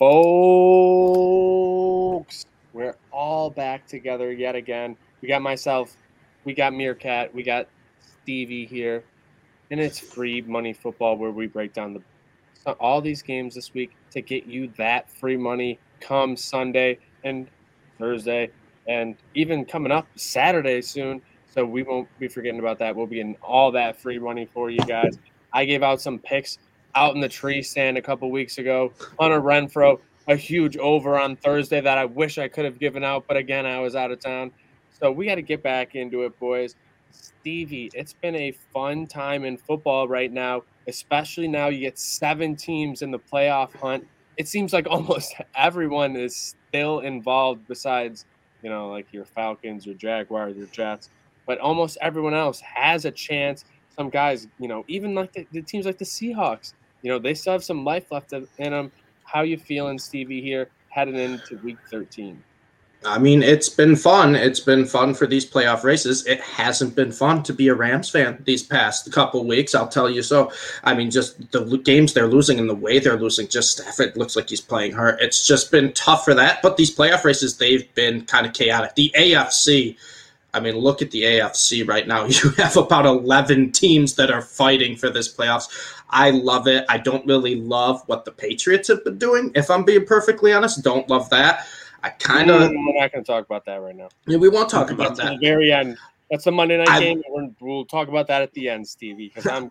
folks. We're all back together yet again. We got myself, we got Meerkat, we got Stevie here, and it's free money football where we break down the all these games this week to get you that free money come Sunday and Thursday and even coming up Saturday soon. So we won't be forgetting about that. We'll be getting all that free money for you guys. I gave out some picks out in the tree stand a couple weeks ago. on Hunter Renfrow, a huge over on Thursday that I wish I could have given out, but again, I was out of town. So we got to get back into it, boys. Stevie, it's been a fun time in football right now, especially now you get seven teams in the playoff hunt. It seems like almost everyone is still involved besides, you know, like your Falcons, your Jaguars, your Jets. But almost everyone else has a chance. Some guys, you know, even like the, the teams like the Seahawks, you know, they still have some life left in them. How you feeling, Stevie, here heading into week 13? I mean, it's been fun. It's been fun for these playoff races. It hasn't been fun to be a Rams fan these past couple weeks. I'll tell you so. I mean, just the games they're losing and the way they're losing. Just Stafford looks like he's playing hurt. It's just been tough for that. But these playoff races, they've been kind of chaotic. The AFC. I mean, look at the AFC right now. You have about 11 teams that are fighting for this playoffs. I love it. I don't really love what the Patriots have been doing. If I'm being perfectly honest, don't love that. I kind of. We're not going to talk about that right now. Yeah, we won't talk about that. the very end. That's the Monday night I, game. We'll talk about that at the end, Stevie, because I'm,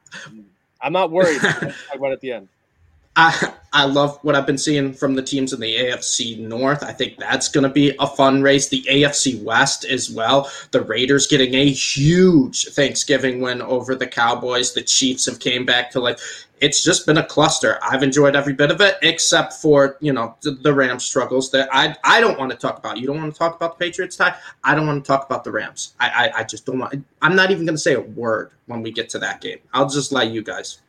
I'm not worried. We'll talk about it at the end. I I love what I've been seeing from the teams in the AFC North. I think that's going to be a fun race. The AFC West as well. The Raiders getting a huge Thanksgiving win over the Cowboys. The Chiefs have came back to life. It's just been a cluster. I've enjoyed every bit of it, except for you know the, the Rams struggles that I I don't want to talk about. You don't want to talk about the Patriots tie. I don't want to talk about the Rams. I I, I just don't want. I'm not even going to say a word when we get to that game. I'll just let you guys.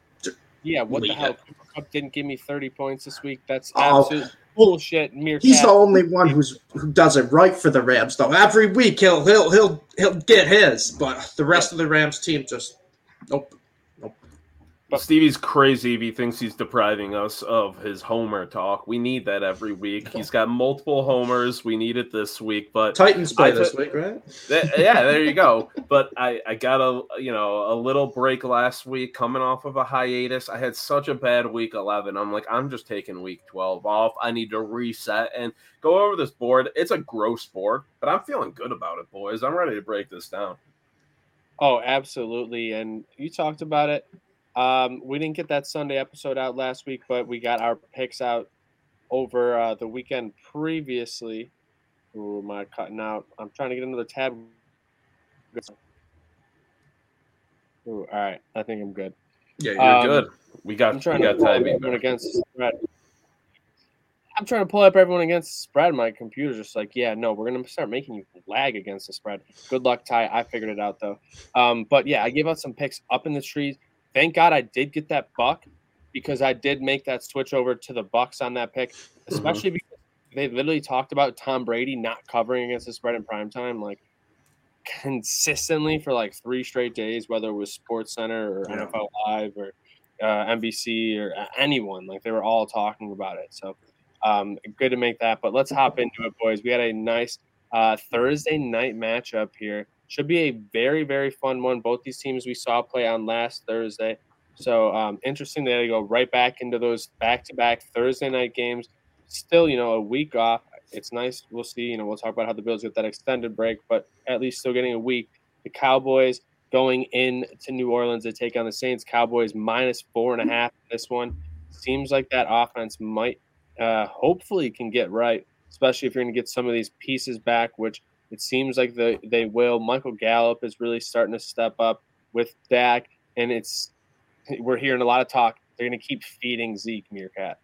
Yeah, what the hell? It. Kupp didn't give me 30 points this week. That's oh, bullshit. Meerkat. He's the only one who's who does it right for the Rams, though. Every week he'll he'll he'll he'll get his, but the rest of the Rams team just nope. But Stevie's crazy if he thinks he's depriving us of his homer talk. We need that every week. He's got multiple homers. We need it this week. But Titans play this week, right? Th- yeah, there you go. But I, I got a you know a little break last week, coming off of a hiatus. I had such a bad week eleven. I'm like, I'm just taking week twelve off. I need to reset and go over this board. It's a gross board, but I'm feeling good about it, boys. I'm ready to break this down. Oh, absolutely. And you talked about it um, we didn't get that Sunday episode out last week, but we got our picks out over uh, the weekend previously. Ooh, am I cutting out? I'm trying to get another tab. Ooh, all right, I think I'm good. Yeah, you're um, good. We got. I'm trying we got to pull everyone against the spread. I'm trying to pull up everyone against the spread. My computer's just like, yeah, no, we're gonna start making you lag against the spread. Good luck, Ty. I figured it out though. Um, but yeah, I gave out some picks up in the trees thank God I did get that buck because I did make that switch over to the Bucks on that pick, mm-hmm. especially mm-hmm. because they literally talked about Tom Brady not covering against the spread in prime time like consistently for like three straight days, whether it was Sports Center or yeah. NFL Live or uh, NBC or anyone. Like they were all talking about it. So um, good to make that. But let's hop into it, boys. We had a nice uh, Thursday night matchup here. Should be a very, very fun one. Both these teams we saw play on last Thursday. So um, interesting they go right back into those back-to-back Thursday night games. Still, you know, a week off. It's nice. We'll see. You know, we'll talk about how the Bills get that extended break, but at least still getting a week. The Cowboys going in to New Orleans to take on the Saints. Cowboys minus four and a half. This one seems like that offense might, uh, hopefully, can get right, especially if you're going to get some of these pieces back, which it seems like the, they will. Michael Gallup is really starting to step up with Dak, and it's we're hearing a lot of talk. They're going to keep feeding Zeke Meerkat.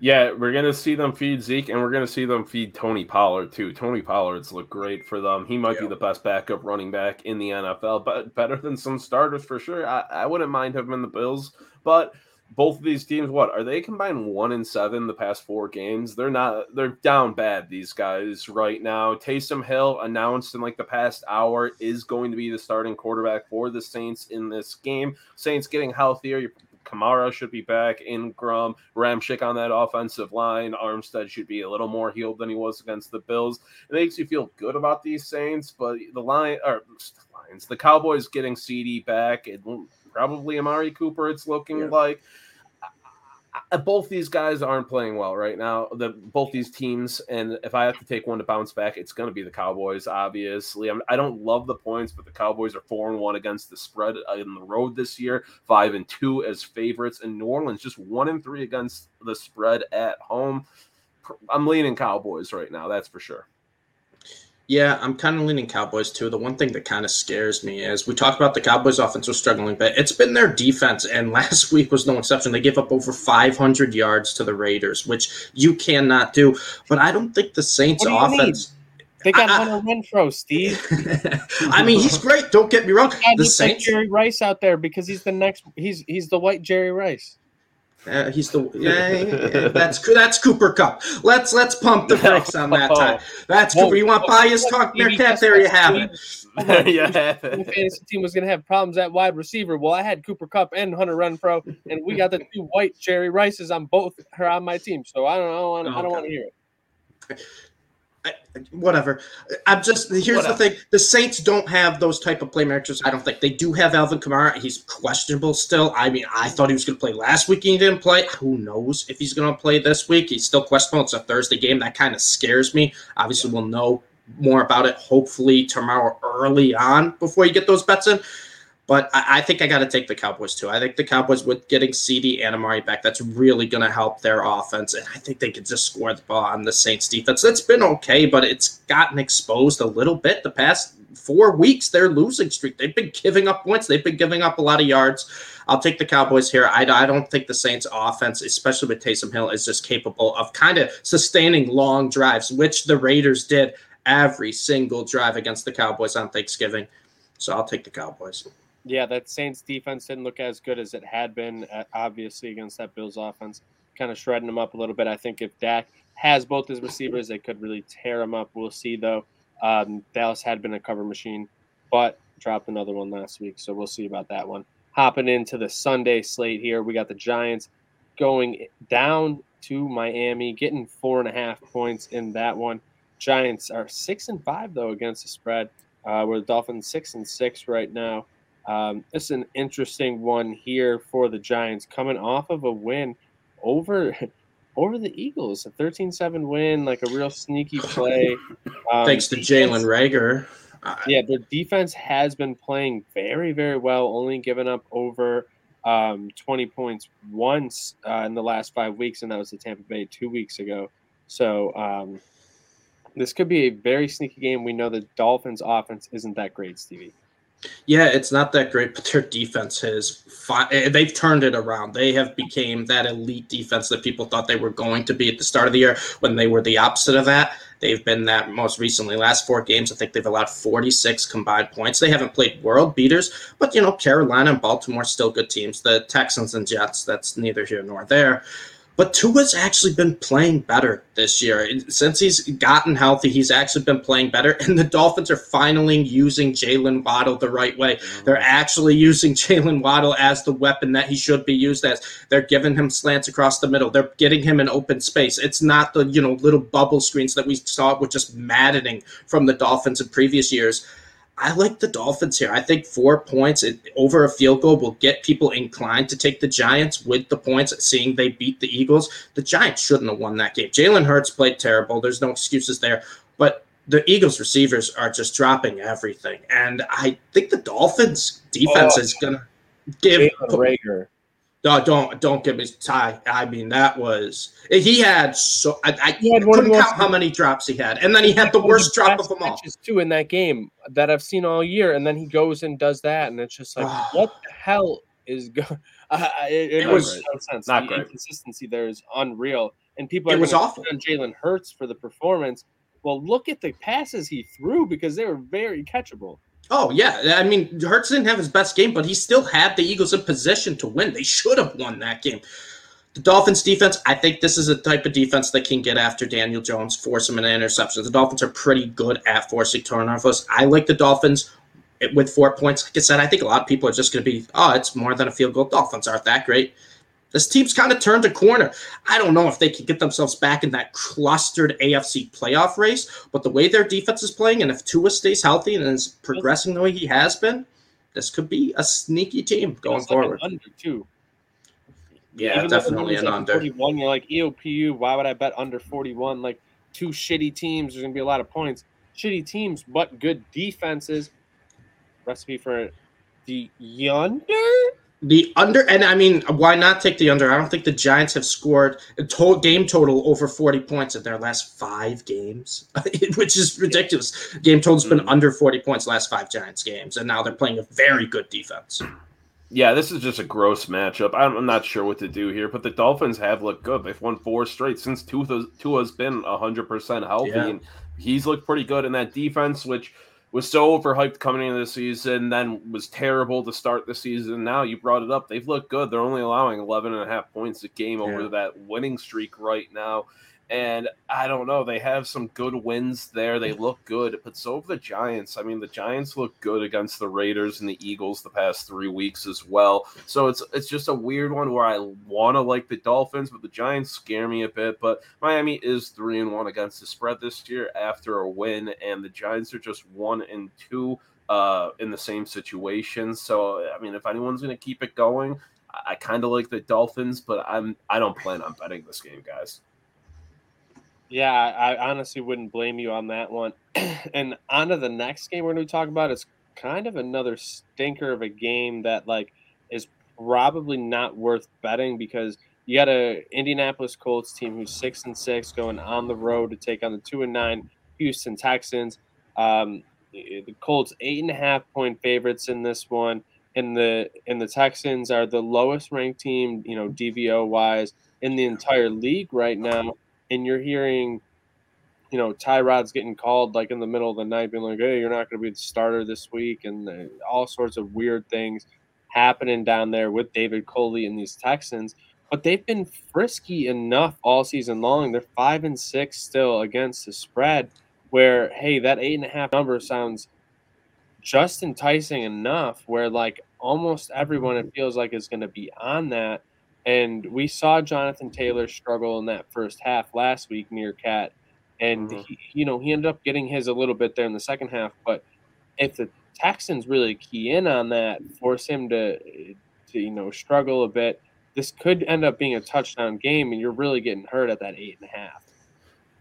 Yeah, we're going to see them feed Zeke, and we're going to see them feed Tony Pollard too. Tony Pollard's look great for them. He might yeah. be the best backup running back in the NFL, but better than some starters for sure. I, I wouldn't mind him in the Bills, but both of these teams, what are they combined one and seven the past four games? They're not they're down bad, these guys right now. Taysom Hill announced in like the past hour is going to be the starting quarterback for the Saints in this game. Saints getting healthier, Kamara should be back. Ingram, Ramczyk on that offensive line. Armstead should be a little more healed than he was against the Bills. It makes you feel good about these Saints, but the line or the Lions, the Cowboys getting CeeDee back, and probably Amari Cooper. It's looking yeah. like both these guys aren't playing well right now. The both these teams, and if I have to take one to bounce back, it's going to be the Cowboys. Obviously, I'm, I do not love the points, but the Cowboys are four and one against the spread uh, in the road this year, five and two as favorites, and New Orleans just one and three against the spread at home. I'm leaning Cowboys right now, that's for sure. Yeah, I'm kind of leaning Cowboys too. The one thing that kind of scares me is we talked about the Cowboys offense was struggling, but it's been their defense, and last week was no exception. They gave up over 500 yards to the Raiders, which you cannot do. But I don't think the Saints offense. They got Hunter Renfrow, Steve. I mean, he's great. Don't get me wrong. The Saints, Jerry Rice out there because he's the next. He's he's the white Jerry Rice. Uh, he's the yeah, that's that's Cooper Kupp. Let's let's pump the brakes on that time. That's Cooper. You want bias talk, Meerkat? There you have it. yeah, the fantasy team was going to have problems at wide receiver. Well, I had Cooper Kupp and Hunter Renfrow, and we got the two white Jerry Rices on both her on my team. So I don't know. I don't, okay. want to hear it. I, whatever. I'm just here's whatever. the thing: the Saints don't have those type of playmakers. I don't think they do have Alvin Kamara. He's questionable still. I mean, I thought he was going to play last week. He didn't play. Who knows if he's going to play this week? He's still questionable. It's a Thursday game. That kind of scares me. Obviously, we'll know more about it hopefully tomorrow early on before you get those bets in. But I, I think I got to take the Cowboys too. I think the Cowboys with getting CeeDee and Amari back, that's really going to help their offense. And I think they could just score the ball on the Saints defense. That's been okay, but it's gotten exposed a little bit the past four weeks. They're losing streak. They've been giving up points. They've been giving up a lot of yards. I'll take the Cowboys here. I, I don't think the Saints offense, especially with Taysom Hill, is just capable of kind of sustaining long drives, which the Raiders did every single drive against the Cowboys on Thanksgiving. So I'll take the Cowboys. Yeah, that Saints defense didn't look as good as it had been, uh, obviously, against that Bills offense. Kind of shredding them up a little bit. I think if Dak has both his receivers, they could really tear them up. We'll see, though. Um, Dallas had been a cover machine, but dropped another one last week. So we'll see about that one. Hopping into the Sunday slate here, we got the Giants going down to Miami, getting four and a half points in that one. Giants are six and five though against the spread. Uh, where the Dolphins six and six right now. Um, it's an interesting one here for the Giants coming off of a win over over the Eagles, a 13-7 win, like a real sneaky play. Um, Thanks to Jalen Reagor. Yeah, the defense has been playing very, very well, only giving up over um, 20 points once uh, in the last five weeks, and that was the Tampa Bay two weeks ago. So um, this could be a very sneaky game. We know the Dolphins' offense isn't that great, Stevie. Yeah, it's not that great, but their defense has fi- eh, they've turned it around. They have became that elite defense that people thought they were going to be at the start of the year when they were the opposite of that. They've been that most recently. Last four games, I think they've allowed 46 combined points. They haven't played world beaters, but you know, Carolina and Baltimore still good teams. The Texans and Jets, that's neither here nor there. But Tua's actually been playing better this year. Since he's gotten healthy, he's actually been playing better. And the Dolphins are finally using Jaylen Waddle the right way. Mm-hmm. They're actually using Jaylen Waddle as the weapon that he should be used as. They're giving him slants across the middle. They're getting him in open space. It's not the, you know, little bubble screens that we saw with just maddening from the Dolphins in previous years. I like the Dolphins here. I think four points over a field goal will get people inclined to take the Giants with the points, seeing they beat the Eagles. The Giants shouldn't have won that game. Jalen Hurts played terrible. There's no excuses there. But the Eagles receivers are just dropping everything. And I think the Dolphins defense oh, is going to give. Reagor no, don't don't get me tie. I mean, that was he had so I, I had couldn't count how many drops he had, and then he had the worst drop of them all. Too in that game that I've seen all year, and then he goes and does that, and it's just like, what the hell is going? Uh, it, it, it was no sense. Not the great. inconsistency there is unreal, and people are it was awful on Jalen Hurts for the performance. Well, look at the passes he threw because they were very catchable. Oh yeah, I mean Hurts didn't have his best game, but he still had the Eagles in position to win. They should have won that game. The Dolphins defense, I think this is a type of defense that can get after Daniel Jones, force him an interception. The Dolphins are pretty good at forcing turnovers. I like the Dolphins with four points. Like I said, I think a lot of people are just going to be, oh, it's more than a field goal. Dolphins aren't that great. This team's kind of turned a corner. I don't know if they can get themselves back in that clustered AFC playoff race, but the way their defense is playing, and if Tua stays healthy and is progressing the way he has been, this could be a sneaky team going It's forward. An under too. yeah, Even definitely an number's at under. 41, you're like EOPU. Why would I bet under 41? Like two shitty teams. There's gonna be a lot of points. Shitty teams, but good defenses. Recipe for the yonder. The under, and I mean, why not take the under? I don't think the Giants have scored a game total over 40 points in their last five games, which is ridiculous. Game total's been Mhm. under 40 points last five Giants games, and now they're playing a very good defense. Yeah, this is just a gross matchup. I'm I'm not sure what to do here, but the Dolphins have looked good. They've won four straight since Tua- Tua's been 100% healthy, Yeah. and he's looked pretty good in that defense, which was so overhyped coming into the season, then was terrible to start the season. Now you brought it up. They've looked good. They're only allowing 11 and a half points a game over Yeah. that winning streak right now. And I don't know. They have some good wins there. They look good, but so have the Giants. I mean, the Giants look good against the Raiders and the Eagles the past three weeks as well. So it's it's just a weird one where I want to like the Dolphins, but the Giants scare me a bit. But Miami is three and one against the spread this year after a win, and the Giants are just one and two uh, in the same situation. So I mean, if anyone's going to keep it going, I, I kind of like the Dolphins, but I'm I don't plan on betting this game, guys. Yeah, I honestly wouldn't blame you on that one. and on to the next game we're going to talk about. It's kind of another stinker of a game that like is probably not worth betting because you got a Indianapolis Colts team who's six and six going on the road to take on the two and nine Houston Texans. Um, the Colts eight and a half point favorites in this one, and the and the Texans are the lowest ranked team, you know, DVO wise in the entire league right now and you're hearing, you know, Tyrod's getting called like in the middle of the night, being like, "Hey, you're not going to be the starter this week," and uh, all sorts of weird things happening down there with David Culley and these Texans. But they've been frisky enough all season long. They're five and six still against the spread. Where hey, that eight and a half number sounds just enticing enough. Where like almost everyone it feels like is going to be on that. And we saw Jonathan Taylor struggle in that first half last week Meerkat. And, Mhm. he, you know, he ended up getting his a little bit there in the second half. But if the Texans really key in on that, force him to, to you know, struggle a bit, this could end up being a touchdown game. And you're really getting hurt at that eight and a half.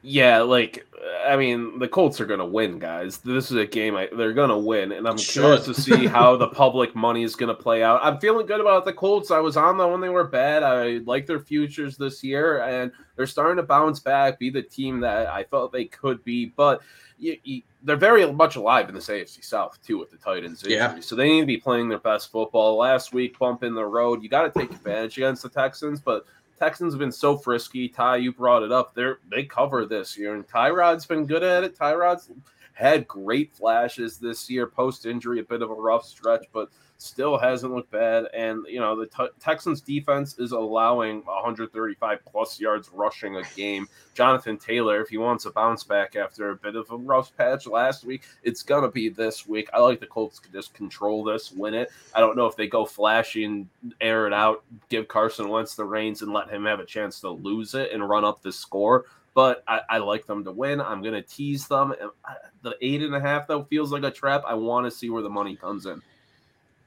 Yeah, like I mean, the Colts are gonna win, guys. This is a game I, they're gonna win, and I'm curious to see how the public money is gonna play out. I'm feeling good about the Colts. I was on them when they were bad. I like their futures this year, and they're starting to bounce back, be the team that I thought they could be. But you, you, they're very much alive in this AFC South too with the Titans injury, Yeah. so they need to be playing their best football. Last week, bump in the road. You got to take advantage against the Texans, but Texans have been so frisky. Ty, you brought it up. They're they cover this year, and Tyrod's been good at it. Tyrod's had great flashes this year, post injury, a bit of a rough stretch, but still hasn't looked bad. And you know the t- Texans defense is allowing 135 plus yards rushing a game. Jonathan Taylor, if he wants a bounce back after a bit of a rough patch last week, it's gonna be this week. I like the Colts to just control this, win it. I don't know if they go flashy and air it out, give Carson Wentz the reins and let him have a chance to lose it and run up the score. But I, I like them to win. I'm going to tease them. The eight and a half, though, feels like a trap. I want to see where the money comes in.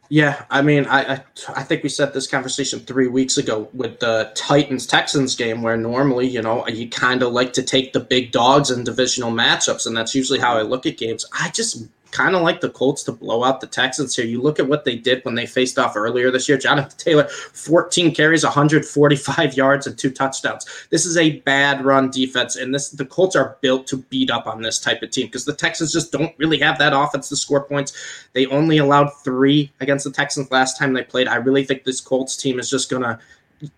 Yeah, I mean, I, I I think we said this conversation three weeks ago with the Titans Texans game, where normally, you know, you kind of like to take the big dogs in divisional matchups, and that's usually how I look at games. I just kind of like the Colts to blow out the Texans here. You look at what they did when they faced off earlier this year. Jonathan Taylor, 14 carries, 145 yards, and two touchdowns. This is a bad run defense, and this the Colts are built to beat up on this type of team because the Texans just don't really have that offense to score points. They only allowed three against the Texans last time they played. I really think this Colts team is just gonna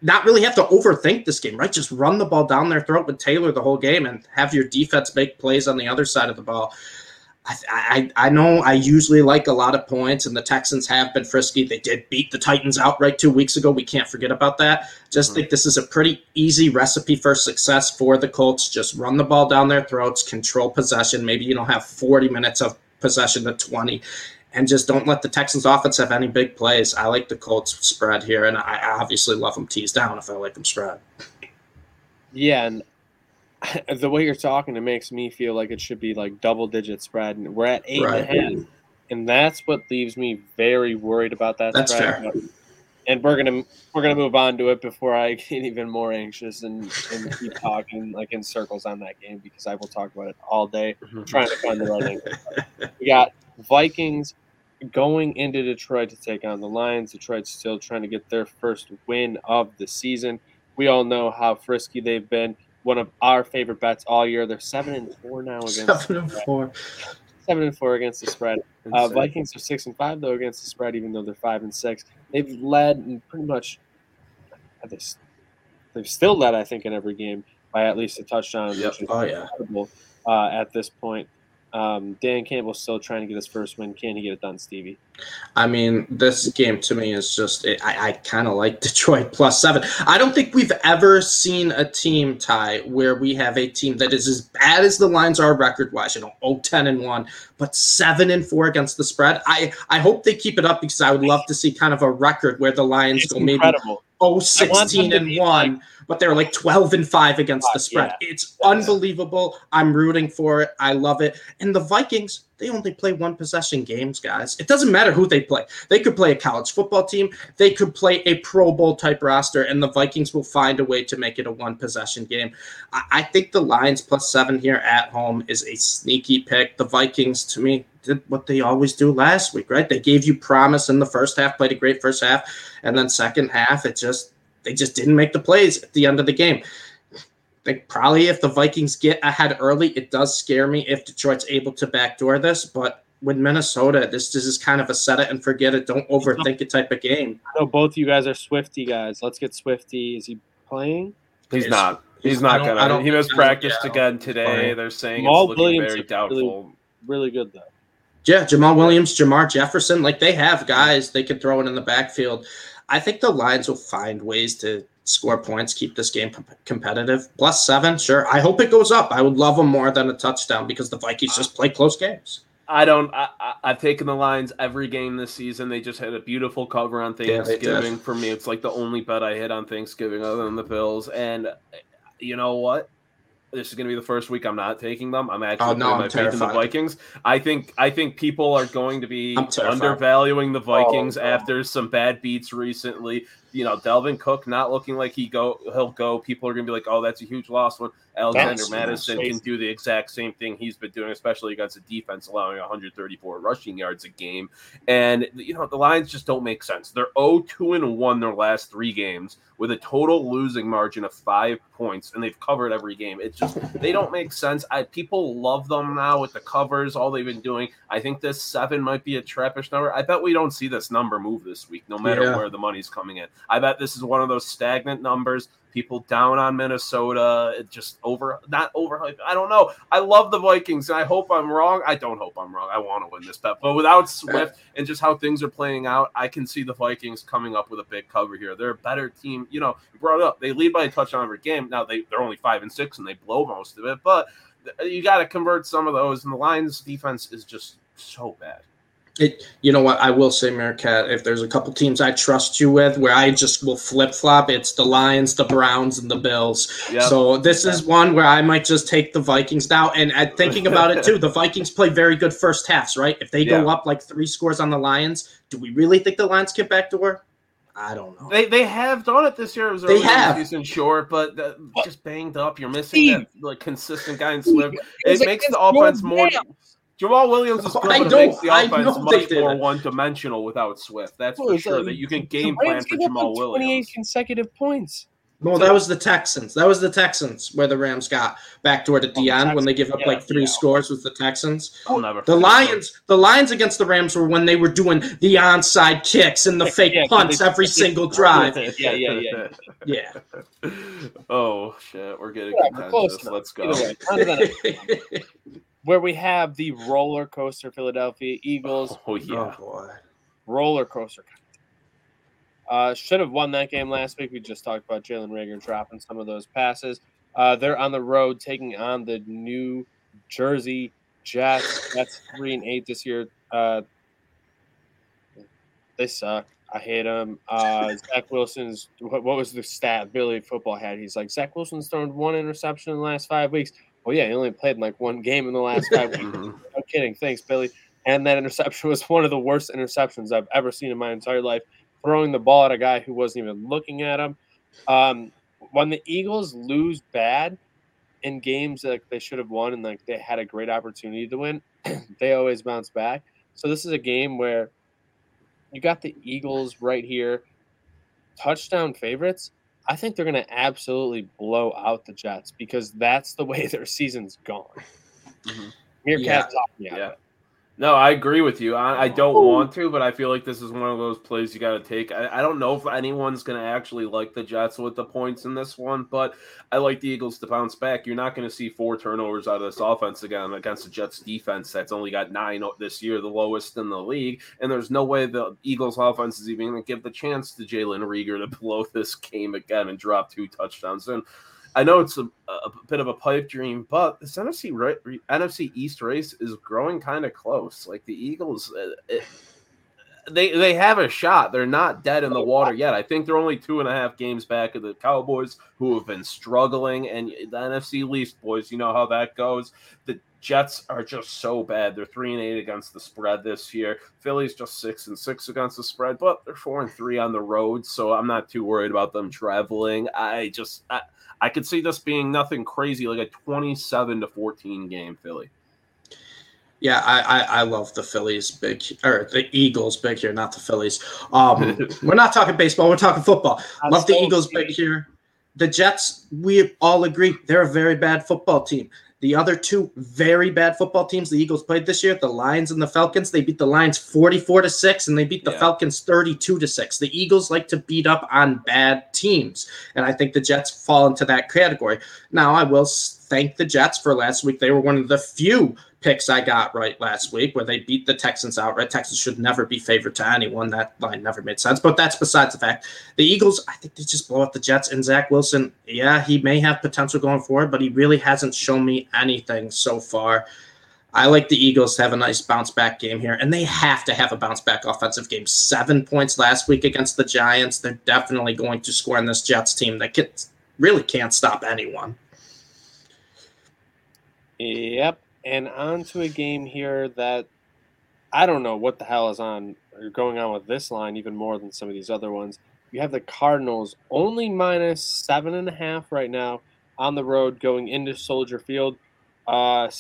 not really have to overthink this game, right? Just run the ball down their throat with Taylor the whole game and have your defense make plays on the other side of the ball. I, I, I know I usually like a lot of points, and the Texans have been frisky. They did beat the Titans outright two weeks ago. We can't forget about that. Just Mhm. think this is a pretty easy recipe for success for the Colts. Just run the ball down their throats, control possession. Maybe you don't have 40 minutes of possession to 20 and just don't let the Texans offense have any big plays. I like the Colts spread here, and I obviously love them teased down if I like them spread. Yeah, and the way you're talking, it makes me feel like it should be like double digit spread, and we're at eight right. and a half, and that's what leaves me very worried about that. That's spread. fair. And we're gonna we're gonna move on to it before I get even more anxious and, and keep talking like in circles on that game because I will talk about it all day mm-hmm. trying to find the right angle. We got Vikings going into Detroit to take on the Lions. Detroit's still trying to get their first win of the season. We all know how frisky they've been. One of our favorite bets all year. They're seven and four now against seven and four. Seven and four against the spread. Uh, Vikings are six and five though against the spread, even though they're five and six. They've led in pretty much. They've still led, I think, in every game by at least a touchdown. Yep. Oh yeah. Uh, at this point, um, Dan Campbell's still trying to get his first win. Can he get it done, Stevie? I mean, this game to me is just, it, I, I kind of like Detroit plus seven. I don't think we've ever seen a team tie where we have a team that is as bad as the lines are record wise, you know, 0 10 and 1, but 7 and 4 against the spread. I, I hope they keep it up because I would love to see kind of a record where the Lions it's go incredible. maybe 0 16 and 1. Like, but they're like 12 and 5 against the spread. Yeah. It's unbelievable. I'm rooting for it. I love it. And the Vikings, they only play one possession games, guys. It doesn't matter who they play. They could play a college football team, they could play a Pro Bowl type roster, and the Vikings will find a way to make it a one possession game. I, I think the Lions plus seven here at home is a sneaky pick. The Vikings, to me, did what they always do last week, right? They gave you promise in the first half, played a great first half, and then second half, it just they just didn't make the plays at the end of the game. I think probably if the Vikings get ahead early, it does scare me if Detroit's able to backdoor this. But with Minnesota, this, this is kind of a set it and forget it, don't overthink it type of game. I know both of you guys are Swifty guys. Let's get Swifty. Is he playing? He's not. He's not gonna. He missed practice again today. They're saying Jamal it's looking Williams very doubtful. Really, really good though. Yeah, Jamal Williams, Jermar Jefferson, like they have guys they can throw it in the backfield. I think the Lions will find ways to score points, keep this game competitive. Plus seven, sure. I hope it goes up. I would love them more than a touchdown because the Vikings just play close games. I don't. I, have taken the Lions every game this season. They just had a beautiful cover on Thanksgiving. Yeah, For me, it's like the only bet I hit on Thanksgiving other than the Bills. And you know what? This is going to be the first week I'm not taking them. I'm actually oh, no, putting my faith in the Vikings. I think I think people are going to be undervaluing the Vikings oh, after some bad beats recently. You know, Dalvin Cook not looking like he go he'll go. People are going to be like, "Oh, that's a huge loss." When Alexander that's Mattison can do the exact same thing he's been doing, especially against a defense allowing 134 rushing yards a game. And you know, the Lions just don't make sense. They're 0-2 and 1 their last 3 games with a total losing margin of 5 points and they've covered every game. It's just they don't make sense. I people love them now with the covers, all they've been doing. I think this 7 might be a trappish number. I bet we don't see this number move this week no matter yeah. where the money's coming in. I bet this is one of those stagnant numbers people down on Minnesota. It just over, not overhyped. I don't know. I love the Vikings, and I hope I'm wrong. I don't hope I'm wrong. I want to win this bet, but without Swift and just how things are playing out, I can see the Vikings coming up with a big cover here. They're a better team. You know, you brought up they lead by a touchdown every game. Now they they're only five and six, and they blow most of it, but you got to convert some of those. And the Lions' defense is just so bad. It, you know what I will say, Meerkat. If there's a couple teams I trust you with, where I just will flip flop, it's the Lions, the Browns, and the Bills. Yep. So this is one where I might just take the Vikings now. And uh, thinking about it too, the Vikings play very good first halves, right? If they go up like three scores on the Lions, do we really think the Lions get back to work? I don't know. They they have done it this year. It was they have season short, but the, just banged up. You're missing Steve. that like consistent guy in Swift. It, it makes the offense more. Jamal Williams is going to make the offense much more one dimensional without Swift. That's for sure. That you can game plan for Jamal Williams. Twenty-eight consecutive points. No, that was the Texans. That was the Texans where the Rams got backdoor to Dion when they give up yeah, like three yeah. scores with the Texans. I'll never the Lions, the Lions against the Rams were when they were doing the onside kicks and the fake yeah, punts every they, single drive. Yeah, yeah, yeah, yeah. oh shit, we're getting yeah, contentious. Let's go. where we have the roller coaster Philadelphia Eagles. Oh yeah, oh, roller coaster. Uh, should have won that game last week. We just talked about Jalen Reagor dropping some of those passes. Uh, they're on the road taking on the New Jersey Jets. That's three and eight this year. Uh, they suck. I hate them. Uh, Zach Wilson's what, what, was the stat Billy Football had? He's like Zach Wilson's thrown one interception in the last five weeks. Well, yeah, he only played in like one game in the last five weeks. Mm-hmm. No kidding. Thanks, Billy. And that interception was one of the worst interceptions I've ever seen in my entire life. Throwing the ball at a guy who wasn't even looking at him. Um, when the Eagles lose bad in games that they should have won and like they had a great opportunity to win, they always bounce back. So this is a game where you got the Eagles right here, touchdown favorites. I think they're going to absolutely blow out the Jets because that's the way their season's gone. Mm-hmm. Meerkat yeah. yeah. No, I agree with you. I, I don't Ooh. want to, but I feel like this is one of those plays you got to take. I, I, don't know if anyone's going to actually like the Jets with the points in this one, but I like the Eagles to bounce back. You're not going to see four turnovers out of this offense again against the Jets defense that's only got nine this year, the lowest in the league. And there's no way the Eagles offense is even going to give the chance to Jalen Reagor to blow this game again and drop two touchdowns. And I know it's a, a, bit of a pipe dream, but this NFC right, NFC East race is growing kind of close. Like the Eagles, uh, it, they they have a shot. They're not dead in the water yet. I think they're only two and a half games back of the Cowboys, who have been struggling. And the NFC East boys, you know how that goes. The Jets are just so bad. They're three and eight against the spread this year. Philly's just six and six against the spread, but they're four and three on the road. So I'm not too worried about them traveling. I just. I, I could see this being nothing crazy, like a 27 to 14 game Philly. Yeah, I, I, I love the Phillies big or the Eagles big here, not the Phillies. Um, we're not talking baseball, we're talking football. I love the Eagles big here. The Jets, we all agree they're a very bad football team. The other two very bad football teams the Eagles played this year, the Lions and the Falcons, they beat the Lions 44 to 6 and they beat the yeah. Falcons 32 to 6. The Eagles like to beat up on bad teams, and I think the Jets fall into that category. Now, I will thank the Jets for last week. They were one of the few picks I got right last week where they beat the Texans outright. Texans should never be favored to anyone. That line never made sense, but that's besides the fact. The Eagles, I think they just blow up the Jets and Zach Wilson. Yeah, he may have potential going forward, but he really hasn't shown me anything so far. I like the Eagles to have a nice bounce back game here, and they have to have a bounce back offensive game. Seven points last week against the Giants. They're definitely going to score on this Jets team that can, really can't stop anyone. Yep and on to a game here that I don't know what the hell is on or going on with this line even more than some of these other ones. You have the Cardinals only minus seven and a half right now on the road going into Soldier Field. Uh,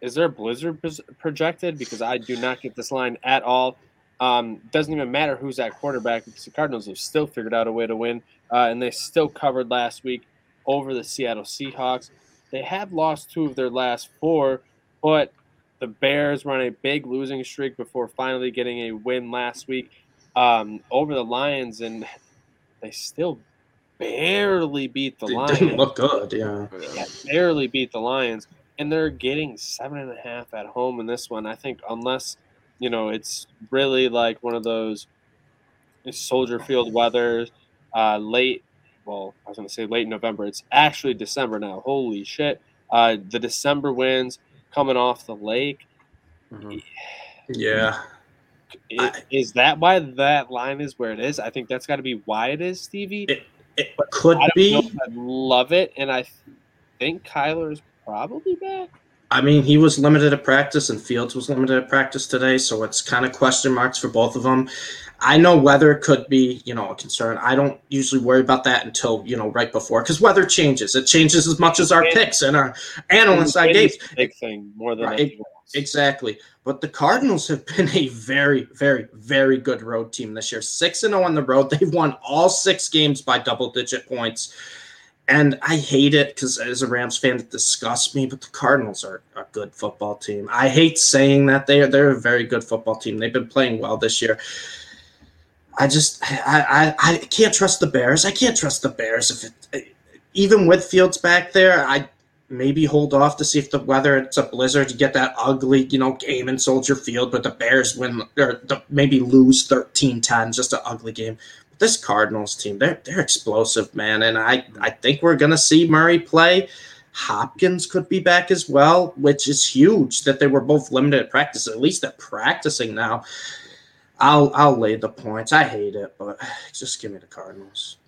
is there a blizzard projected? Because I do not get this line at all. Um, doesn't even matter who's at quarterback because the Cardinals have still figured out a way to win, uh, and they still covered last week over the Seattle Seahawks. They have lost two of their last four, but the Bears were on a big losing streak before finally getting a win last week um, over the Lions, and they still barely beat the they Lions. Didn't look good, yeah. yeah. Barely beat the Lions, and they're getting seven and a half at home in this one. I think unless you know it's really like one of those Soldier Field weather, uh, late. Well, I was going to say late November. It's actually December now. Holy shit! Uh, the December wins coming off the lake. Mm-hmm. Yeah. Is, that why that line is where it is? I think that's got to be why it is, Stevie. It, it could be. I love it, and I think Kyler Kyler's probably back. I mean, he was limited at practice, and Fields was limited at practice today, so it's kind of question marks for both of them. I know weather could be, you know, a concern. I don't usually worry about that until, you know, right before because weather changes. It changes as much as our picks and our analysts I gave. Big thing more than right, exactly. But the Cardinals have been a very, very, very good road team this year. Six and zero on the road. They've won all six games by double digit points. And I hate it because as a Rams fan, it disgusts me. But the Cardinals are a good football team. I hate saying that they are. They're a very good football team. They've been playing well this year. I just I, I, I can't trust the Bears. I can't trust the Bears if it even with Fields back there. I maybe hold off to see if the weather it's a blizzard to get that ugly you know game in Soldier Field, but the Bears win or the, maybe lose 13-10, just an ugly game. But this Cardinals team, they're they're explosive, man, and I I think we're gonna see Murray play. Hopkins could be back as well, which is huge that they were both limited at practice. At least they're practicing now. I'll I'll lay the points. I hate it, but just give me the Cardinals.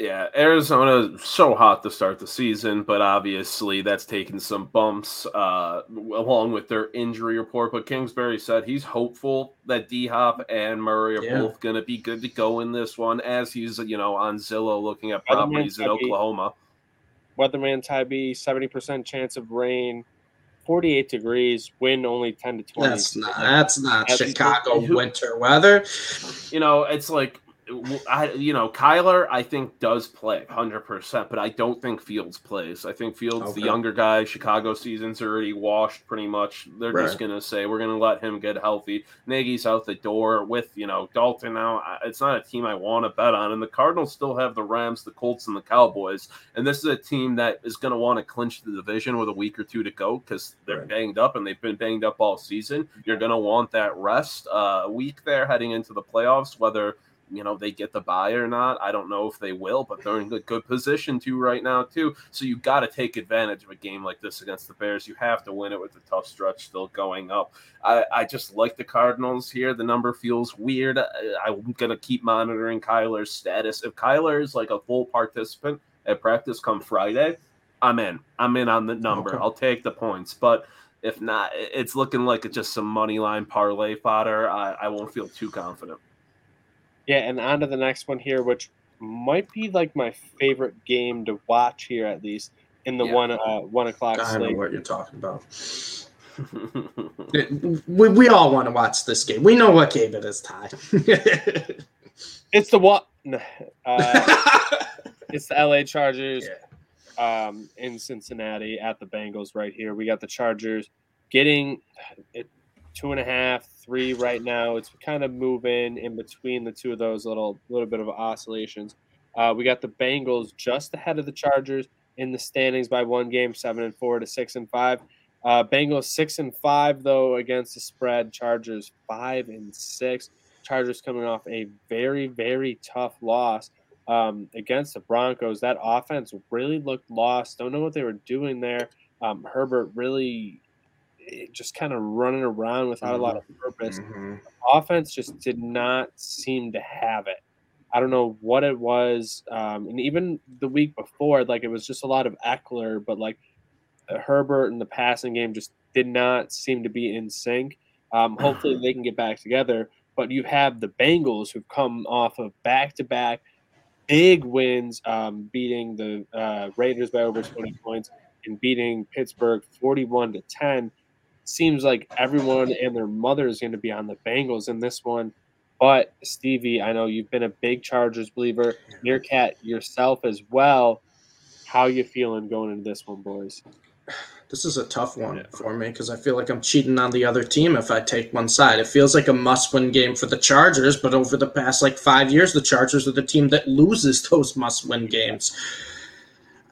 Yeah, Arizona so hot to start the season, but obviously that's taken some bumps uh, along with their injury report. But Kingsbury said he's hopeful that D Hop and Murray are yeah. both going to be good to go in this one, as he's you know on Zillow looking at properties in Oklahoma. Weatherman Tybee, seventy percent chance of rain. 48 degrees, wind only 10 to 20. That's not that's not that's Chicago winter weather. You know, it's like I, you know, Kyler, I think does play 100%, but I don't think Fields plays. I think Fields, okay. the younger guy, Chicago season's already washed pretty much. They're right. just going to say, we're going to let him get healthy. Nagy's out the door with, you know, Dalton now. It's not a team I want to bet on. And the Cardinals still have the Rams, the Colts, and the Cowboys. And this is a team that is going to want to clinch the division with a week or two to go because they're right. banged up and they've been banged up all season. You're going to want that rest uh, week there heading into the playoffs, whether – you know they get the buy or not. I don't know if they will, but they're in a good position to right now too. So you got to take advantage of a game like this against the Bears. You have to win it with the tough stretch still going up. I, I just like the Cardinals here. The number feels weird. I, I'm gonna keep monitoring Kyler's status. If Kyler is like a full participant at practice come Friday, I'm in. I'm in on the number. Okay. I'll take the points, but. If not, it's looking like it's just some money line parlay fodder. I, I won't feel too confident. Yeah, and on to the next one here, which might be like my favorite game to watch here, at least in the yeah. one uh, one o'clock. I know what you're talking about. we, we all want to watch this game. We know what game it is, Ty. it's the what? Uh, it's the LA Chargers yeah. um, in Cincinnati at the Bengals right here. We got the Chargers getting it two and a half, three right now. It's kind of moving in between the two of those little little bit of oscillations. Uh, we got the Bengals just ahead of the Chargers in the standings by one game, seven and four to six and five. Uh, Bengals six and five though against the spread. Chargers five and six. Chargers coming off a very very tough loss um, against the Broncos. That offense really looked lost. Don't know what they were doing there. Um, Herbert really just kind of running around without mm-hmm. a lot of mm-hmm. purpose. Mm-hmm. Offense just did not seem to have it. I don't know what it was. Um, and even the week before, like it was just a lot of Ekeler, but like uh, Herbert and the passing game just did not seem to be in sync. Um, hopefully they can get back together. But you have the Bengals who've come off of back to back big wins, um, beating the uh, Raiders by over 20 points and beating Pittsburgh 41 to 10 seems like everyone and their mother is going to be on the Bengals in this one. But Stevie, I know you've been a big Chargers believer. Meerkat yourself as well. How you feeling going into this one, boys? This is a tough one yeah. for me because I feel like I'm cheating on the other team if I take one side. It feels like a must-win game for the Chargers, but over the past like five years, the Chargers are the team that loses those must-win games.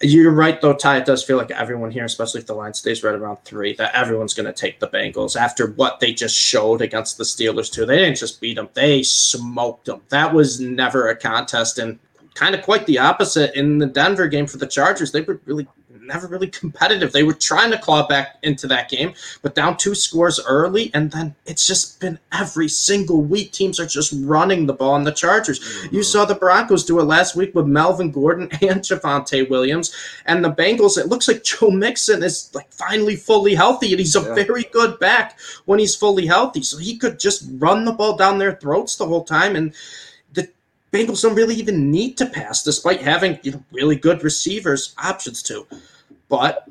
You're right, though, Ty. It does feel like everyone here, especially if the line stays right around three, that everyone's going to take the Bengals after what they just showed against the Steelers, too. They didn't just beat them, they smoked them. That was never a contest, and kind of quite the opposite in the Denver game for the Chargers. They were really never really competitive. They were trying to claw back into that game, but down two scores early, and then it's just been every single week. Teams are just running the ball on the Chargers. Mm-hmm. You saw the Broncos do it last week with Melvin Gordon and Javonte Williams, and the Bengals. It looks like Joe Mixon is like finally fully healthy, and he's a yeah. very good back when he's fully healthy. So he could just run the ball down their throats the whole time, and Bengals don't really even need to pass, despite having you know really good receivers options to. But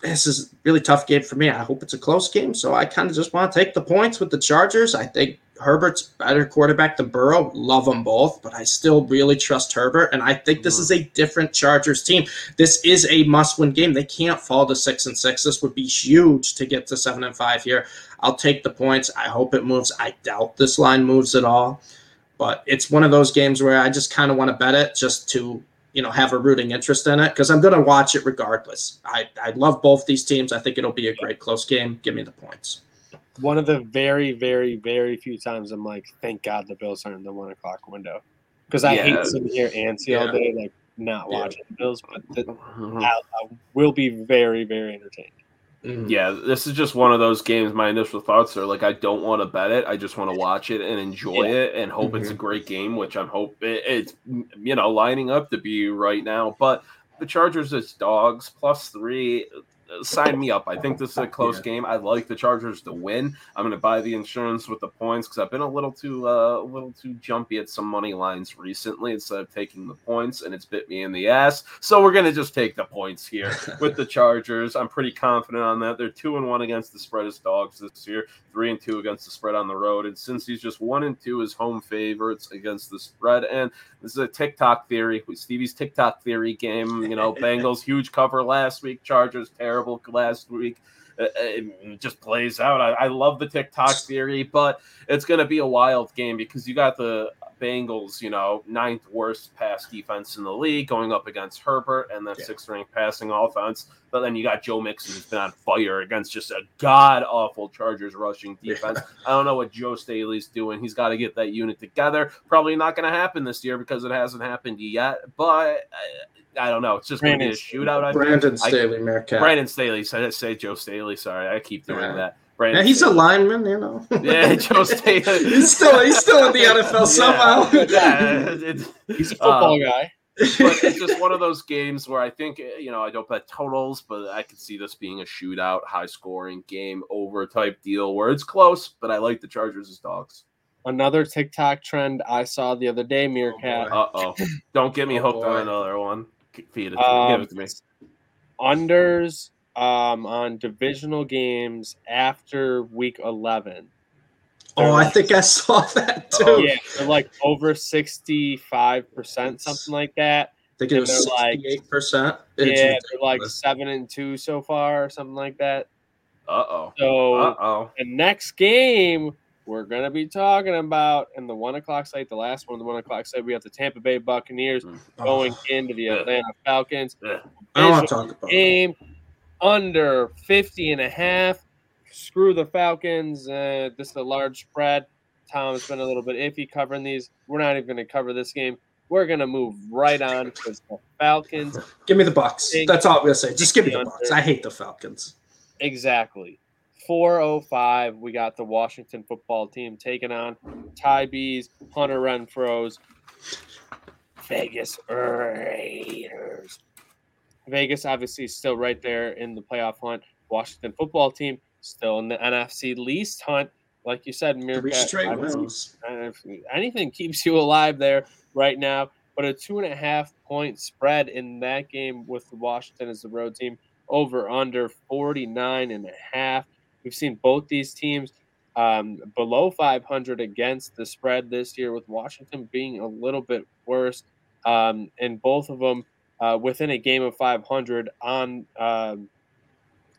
this is a really tough game for me. I hope it's a close game. So I kind of just want to take the points with the Chargers. I think Herbert's better quarterback than Burrow. Love them both, but I still really trust Herbert. And I think this mm-hmm. is a different Chargers team. This is a must-win game. They can't fall to six and six. This would be huge to get to seven and five here. I'll take the points. I hope it moves. I doubt this line moves at all. But it's one of those games where I just kind of want to bet it just to you know have a rooting interest in it because I'm going to watch it regardless. I I love both these teams. I think it'll be a great close game. Give me the points. One of the very very very few times I'm like, thank God the Bills are in the one o'clock window because I yeah. hate sitting here antsy yeah. all day like not watching yeah. the Bills, but the, mm-hmm. I, I will be very very entertained. Mm. Yeah, this is just one of those games. My initial thoughts are like, I don't want to bet it. I just want to watch it and enjoy yeah. it and hope mm-hmm. it's a mm-hmm. great game, which I'm hope it's you know lining up to be right now. But the Chargers as dogs plus three sign me up. I think this is a close yeah. game. I like the Chargers to win. I'm going to buy the insurance with the points because I've been a little too uh, a little too jumpy at some money lines recently instead of taking the points, and it's bit me in the ass. So we're going to just take the points here with the Chargers. I'm pretty confident on that. They're two and one against the spread as dogs this year, three and two against the spread on the road, and since he's just one and two as home favorites against the spread, and this is a TikTok theory, Stevie's TikTok theory game. You know, Bengals huge cover last week, Chargers terrible last week. Uh, it just plays out. I, I love the TikTok theory, but it's going to be a wild game because you got the Bengals, you know, ninth worst pass defense in the league going up against Herbert and then yeah. sixth ranked passing offense. But then you got Joe Mixon who's been on fire against just a god awful Chargers rushing defense. Yeah. I don't know what Joe Staley's doing. He's got to get that unit together. Probably not going to happen this year because it hasn't happened yet. But I, I don't know. It's just going to be a shootout. I Brandon. Staley, Meerkat. Brandon Staley. Say, say Joe Staley. Sorry, I keep doing yeah. that. Brandon yeah, he's a lineman, you know. yeah, Joe Staley. he's still he's still in the NFL somehow. Yeah, he's a football uh, guy. but it's just one of those games where I think you know I don't bet totals, but I could see this being a shootout, high scoring game over type deal where it's close. But I like the Chargers as dogs. Another TikTok trend I saw the other day, Meerkat. Uh oh! Don't get me oh, hooked boy. on another one. Feed it to um, Give it to me. Unders um, on divisional games after week 11. oh, I think I saw that too. Yeah, they're like over 65%, something like that. I think it was like 68%. Yeah, they're like 7 and 2 so far, or something like that. Uh oh. So Uh-oh. the next game we're going to be talking about in the one o'clock slate, the last one, the one o'clock slate, we have the Tampa Bay Buccaneers mm. going into the Atlanta Falcons. I don't want to talk about game under 50 and a half. Screw the Falcons. Uh, this is a large spread. Tom's been a little bit iffy covering these. We're not even going to cover this game. We're going to move right on because the Falcons. Give me the Bucks. That's all I'm going to say. Just give me the Bucks. I hate the Falcons. Exactly. 405, we got the Washington football team taking on Ty B's, Hunter Renfrow's Vegas Raiders. Vegas obviously still right there in the playoff hunt. Washington football team still in the NFC least hunt. Like you said, Meerkat, anything keeps you alive there right now. But a two and a half point spread in that game with Washington as the road team over under 49 and a half. We've seen both these teams um, below 500 against the spread this year, with Washington being a little bit worse. Um, and both of them uh, within a game of 500 on um,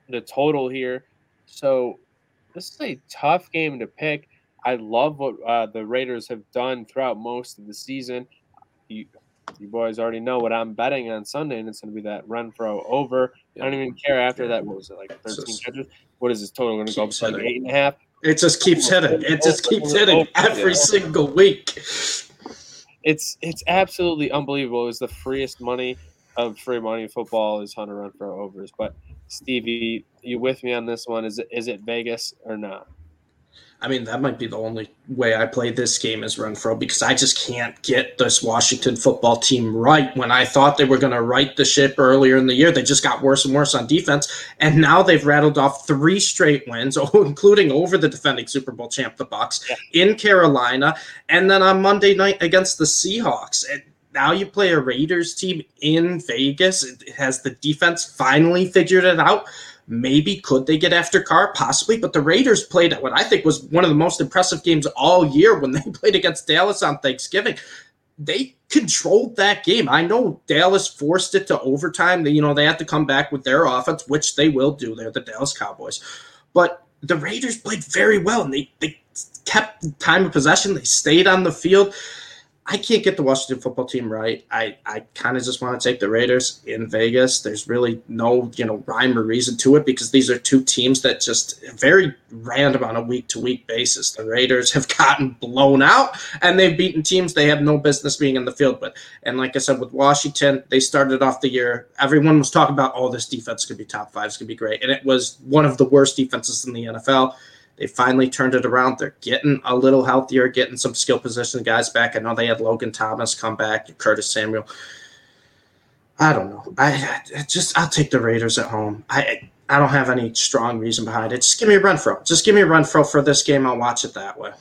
the total here. So this is a tough game to pick. I love what uh, the Raiders have done throughout most of the season. You, you boys already know what I'm betting on Sunday, and it's going to be that Renfrow over. I don't even care after that. What was it like 13 catches? What is this total going to go up to like eight and a half? It just keeps hitting. It just keeps hitting every single week. It's it's absolutely unbelievable. It was the freest money of free money football is Hunter Renfrow overs. But Stevie, you with me on this one? Is it is it Vegas or not? I mean, that might be the only way I play this game is Renfrow because I just can't get this Washington football team right. When I thought they were going to right the ship earlier in the year, they just got worse and worse on defense. And now they've rattled off three straight wins, oh, including over the defending Super Bowl champ, the Bucks, yeah. in Carolina, and then on Monday night against the Seahawks. Now you play a Raiders team in Vegas. It has the defense finally figured it out. Maybe could they get after Carr? Possibly, but the Raiders played what I think was one of the most impressive games all year when they played against Dallas on Thanksgiving. They controlled that game. I know Dallas forced it to overtime. You know, they had to come back with their offense, which they will do. They're the Dallas Cowboys. But the Raiders played very well and they, they kept time of possession. They stayed on the field. I can't get the Washington football team right. I, I kind of just want to take the Raiders in Vegas. There's really no, you know, rhyme or reason to it because these are two teams that just very random on a week to week basis. The Raiders have gotten blown out and they've beaten teams they have no business being in the field with. And like I said, with Washington, they started off the year, everyone was talking about, oh, this defense could be top five, it's going to be great. And it was one of the worst defenses in the NFL. They finally turned it around. They're getting a little healthier, getting some skill position guys back. I know they had Logan Thomas come back, Curtis Samuel. I don't know. I, I just I'll take the Raiders at home. I I don't have any strong reason behind it. Just give me a Renfrow. Just give me a Renfrow for this game. I'll watch it that way.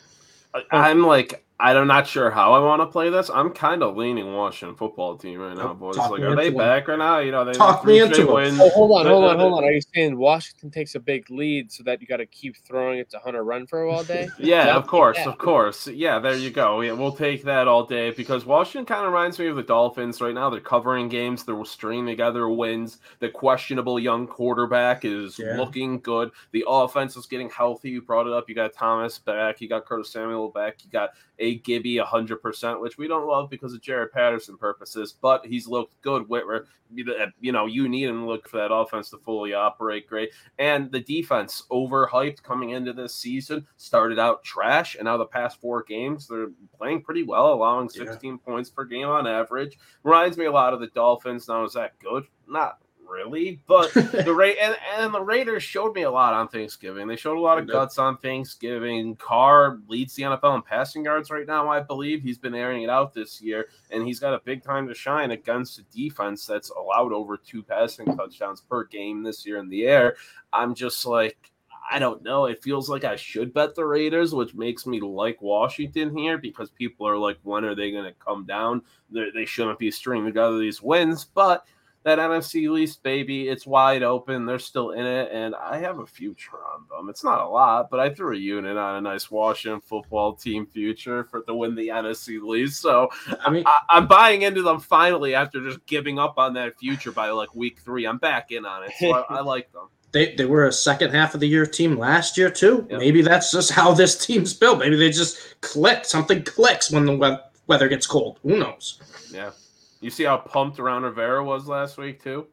I'm like I'm not sure how I want to play this. I'm kind of leaning Washington football team right now, boys. Talk like, are they back or not? You know, they talk me into it. Oh, hold on, hold on, hold on. Are you saying Washington takes a big lead so that you got to keep throwing it to Hunter Renfrow all day? yeah, of course, of course. Yeah, there you go. Yeah, we'll take that all day because Washington kind of reminds me of the Dolphins right now. They're covering games. They're stringing together wins. The questionable young quarterback is yeah. looking good. The offense is getting healthy. You brought it up. You got Thomas back. You got Curtis Samuel back. You got a Gibby 100%, which we don't love because of Jared Patterson purposes, but he's looked good. Whitmer, you know, you need him to look for that offense to fully operate great. And the defense, overhyped coming into this season, started out trash, and now the past four games, they're playing pretty well, allowing 16 yeah. points per game on average. Reminds me a lot of the Dolphins. Now, is that good? Not really. But the Ra- and, and the Raiders showed me a lot on Thanksgiving. They showed a lot of guts on Thanksgiving. Carr leads the NFL in passing yards right now, I believe. He's been airing it out this year, and he's got a big time to shine against a defense that's allowed over two passing touchdowns per game this year in the air. I'm just like I don't know. It feels like I should bet the Raiders, which makes me like Washington here because people are like, when are they going to come down? They're, they should not be stringing together these wins. But that NFC East, baby, it's wide open. They're still in it, and I have a future on them. It's not a lot, but I threw a unit on a nice Washington football team future for to win the NFC East. So I mean, I, am buying into them finally after just giving up on that future by like week three. I'm back in on it, so I, I like them. They, they were a second half of the year team last year too. Yep. Maybe that's just how this team's built. Maybe they just click. Something clicks when the weather gets cold. Who knows? Yeah. You see how pumped Ron Rivera was last week too?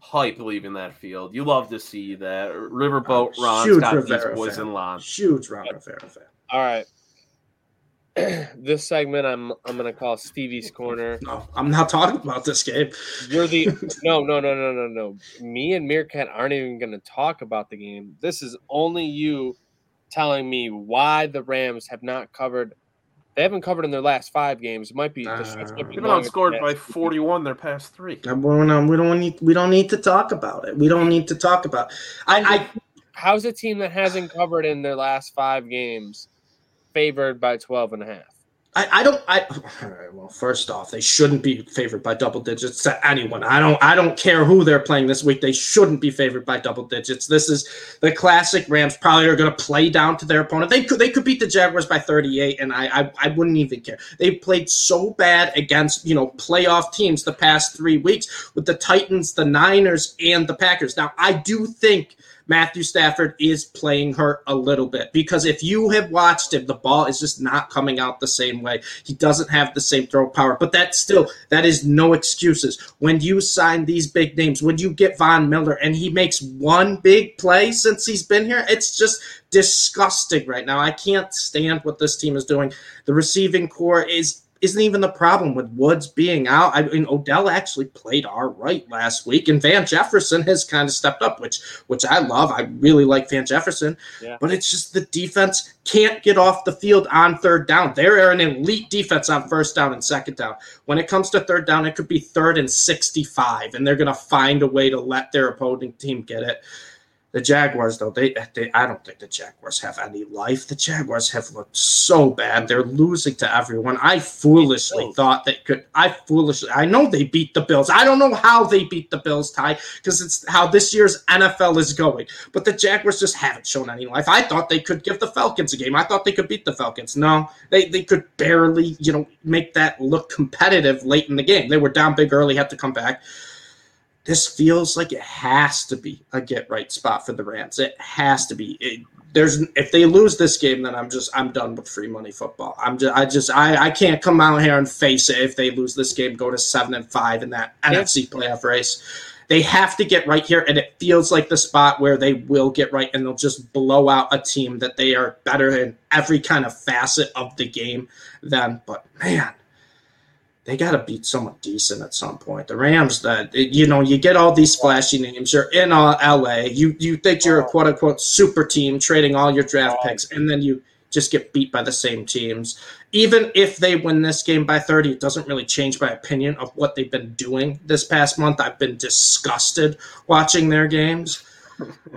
Hype leaving that field. You love to see that. Riverboat oh, Ron's got Rivera these boys fan. in line. Huge Ron Rivera fan. All right. this segment I'm I'm gonna call Stevie's Corner. No, I'm not talking about this game. You're the no no no no no no. Me and Meerkat aren't even gonna talk about the game. This is only you telling me why the Rams have not covered they haven't covered in their last five games. It might be. Uh, they've been outscored by forty-one their past three. We don't, we don't need. We don't need to talk about it. We don't need to talk about. I, I. How's a team that hasn't covered in their last five games favored by 12 and a half? I, I don't I well first off they shouldn't be favored by double digits to anyone. I don't I don't care who they're playing this week. They shouldn't be favored by double digits. This is the classic Rams probably are going to play down to their opponent. They could they could beat the Jaguars by 38 and I, I I wouldn't even care. They played so bad against, you know, playoff teams the past 3 weeks with the Titans, the Niners and the Packers. Now, I do think Matthew Stafford is playing hurt a little bit because if you have watched him, the ball is just not coming out the same way. He doesn't have the same throw power, but that still that is no excuses. When you sign these big names, when you get Von Miller and he makes one big play since he's been here, it's just disgusting right now. I can't stand what this team is doing. The receiving corps is isn't even the problem with Woods being out. I mean, Odell actually played all right last week, and Van Jefferson has kind of stepped up, which which I love. I really like Van Jefferson, yeah. but it's just the defense can't get off the field on third down. They're an elite defense on first down and second down. When it comes to third down, it could be third and sixty-five, and they're going to find a way to let their opposing team get it. The Jaguars, though, they, they I don't think the Jaguars have any life. The Jaguars have looked so bad. They're losing to everyone. I foolishly thought they could. I foolishly. I know they beat the Bills. I don't know how they beat the Bills, Ty, because it's how this year's NFL is going. But the Jaguars just haven't shown any life. I thought they could give the Falcons a game. I thought they could beat the Falcons. No, they they could barely, you know, make that look competitive late in the game. They were down big early, had to come back this feels like it has to be a get right spot for the Rams. It has to be. It, there's if they lose this game, then I'm just I'm done with free money football. I'm just I just I, I can't come out here and face it if they lose this game, go to seven and five in that yeah. NFC playoff race. They have to get right here, and it feels like the spot where they will get right, and they'll just blow out a team that they are better in every kind of facet of the game than. But man, they got to beat someone decent at some point. The Rams, that you know, you get all these flashy names. You're in LA. You you think you're a oh. quote unquote super team, trading all your draft oh. picks, and then you just get beat by the same teams. Even if they win this game by 30, it doesn't really change my opinion of what they've been doing this past month. I've been disgusted watching their games.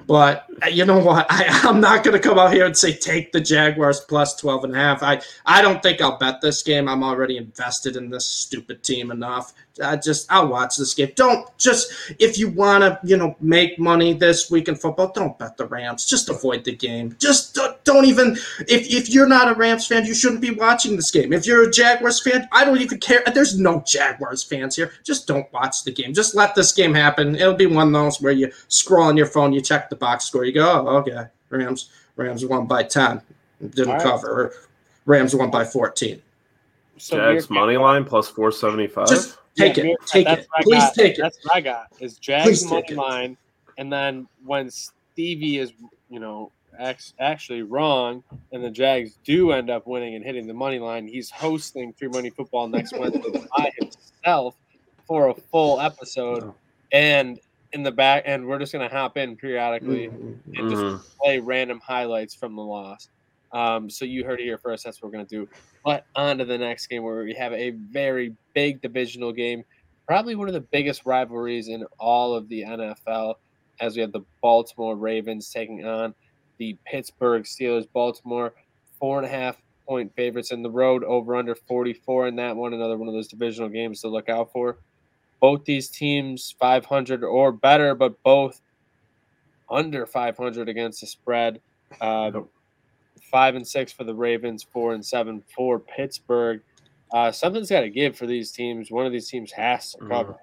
But uh, you know what? I, I'm not going to come out here and say take the Jaguars plus 12 and a half. I, I don't think I'll bet this game. I'm already invested in this stupid team enough. I just I'll watch this game. Don't just if you want to you know make money this week in football, don't bet the Rams. Just avoid the game. Just don't even if if you're not a Rams fan, you shouldn't be watching this game. If you're a Jaguars fan, I don't even care. There's no Jaguars fans here. Just don't watch the game. Just let this game happen. It'll be one of those where you scroll on your phone, you check the box score, you go, oh, okay, Rams Rams won by ten, didn't right. cover. Rams won by fourteen. So Jags money line plus four seventy five. Take yeah, it. Take it. Please got. take it. That's what I got. Is Jags money line, and then when Stevie is, you know, actually wrong, and the Jags do end up winning and hitting the money line, he's hosting Free Money Football next Wednesday by himself for a full episode, oh. and in the back, and we're just gonna hop in periodically mm-hmm. and just mm-hmm. play random highlights from the loss. Um, so you heard it here first. That's what we're gonna do. But on to the next game where we have a very big divisional game, probably one of the biggest rivalries in all of the NFL, as we have the Baltimore Ravens taking on the Pittsburgh Steelers. Baltimore, four and a half point favorites in the road, over under 44 in that one. Another one of those divisional games to look out for. Both these teams 500 or better, but both under 500 against the spread. Uh, five and six for the Ravens, four and seven for Pittsburgh. Uh, something's got to give for these teams. One of these teams has to cover.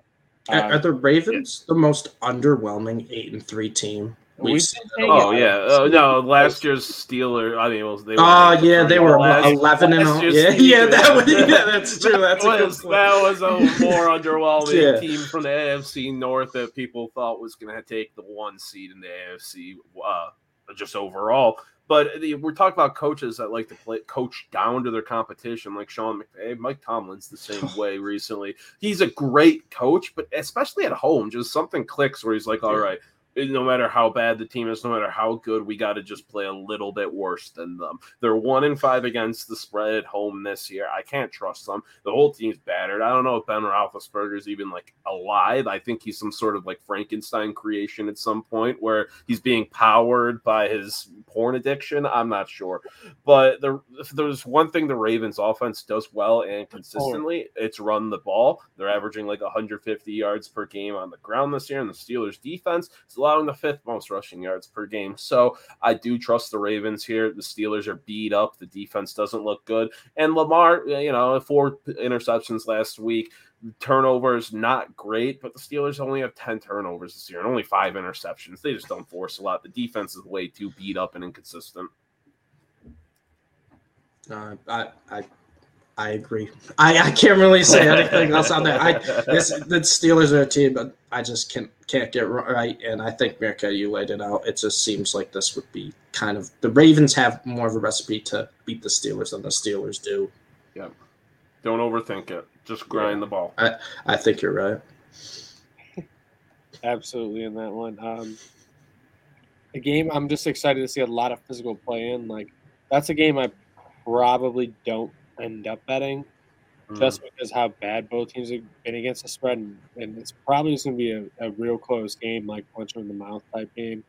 Mm. are the Ravens the most underwhelming eight and three team? We've oh yeah, oh, no. Last year's Steelers. I mean, well, they. Oh yeah, they were last, eleven and all. Yeah, yeah, that was, yeah, that's true. That's that was, that was a more underwhelming yeah. team from the AFC North that people thought was going to take the one seed in the AFC. Uh, just overall, but we're talking about coaches that like to play coach down to their competition, like Sean McVay. Mike Tomlin's the same way recently. He's a great coach, but especially at home, just something clicks where he's like, all right, no matter how bad the team is, no matter how good, we got to just play a little bit worse than them. They're one in five against the spread at home this year. I can't trust them. The whole team's battered. I don't know if Ben Roethlisberger's even like alive. I think he's some sort of like Frankenstein creation at some point where he's being powered by his porn addiction. I'm not sure, but the, if there's one thing the Ravens offense does well and consistently, it's run the ball. They're averaging like 150 yards per game on the ground this year, and the Steelers defense is a allowing the fifth most rushing yards per game. So I do trust the Ravens here. The Steelers are beat up. The defense doesn't look good. And Lamar, you know, four interceptions last week. Turnovers not great, but the Steelers only have 10 turnovers this year and only five interceptions. They just don't force a lot. The defense is way too beat up and inconsistent. Uh, I, I I agree. I, I can't really say anything else on that. I this the Steelers are a team, but I just can't can't get right. And I think Mirka, you laid it out. It just seems like this would be kind of the Ravens have more of a recipe to beat the Steelers than the Steelers do. Yeah. Don't overthink it. Just grind yeah. the ball. I I think you're right. Absolutely in that one. Um, a game I'm just excited to see a lot of physical play in. Like that's a game I probably don't end up betting mm. just because how bad both teams have been against the spread. And, and it's probably just going to be a, a, real close game, like punch in the mouth type game.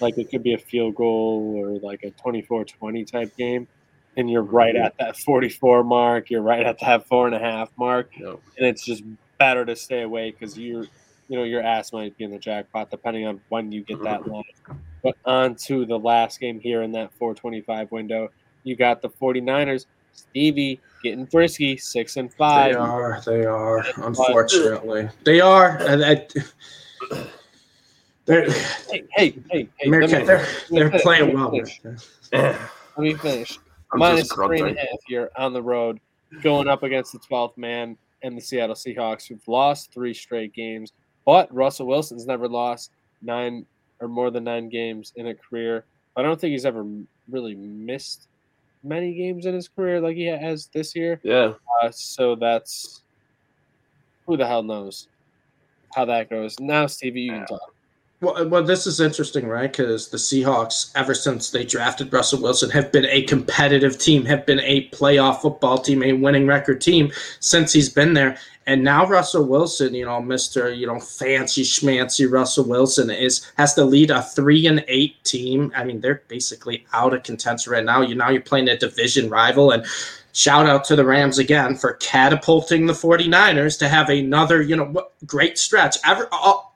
Like it could be a field goal or like a 24 20 type game. And you're right at that 44 mark. You're right at that four and a half mark. Yep. And it's just better to stay away because you're, you know, your ass might be in the jackpot depending on when you get that line. But on to the last game here in that 425 window, you got the 49ers Stevie getting frisky, six and five. They are. They are. Unfortunately, they are. And I, They're, Hey, hey, hey, hey. America, they're, they're finish, playing let me well. finish. Let me finish. I'm Minus just three and a grunting. half here on the road, going up against the 12th man and the Seattle Seahawks, who've lost three straight games. But Russell Wilson's never lost nine or more than nine games in a career. I don't think he's ever really missed many games in his career like he has this year. Yeah. Uh, so that's who the hell knows how that goes. Now, Stevie, you can talk. Well, well, this is interesting, right? Because the Seahawks, ever since they drafted Russell Wilson, have been a competitive team, have been a playoff football team, a winning record team since he's been there. And now Russell Wilson, you know, Mister, you know, fancy schmancy Russell Wilson is has to lead a three and eight team. I mean, they're basically out of contention right now. You now you're playing a division rival, and shout out to the Rams again for catapulting the 49ers to have another, you know, great stretch. Every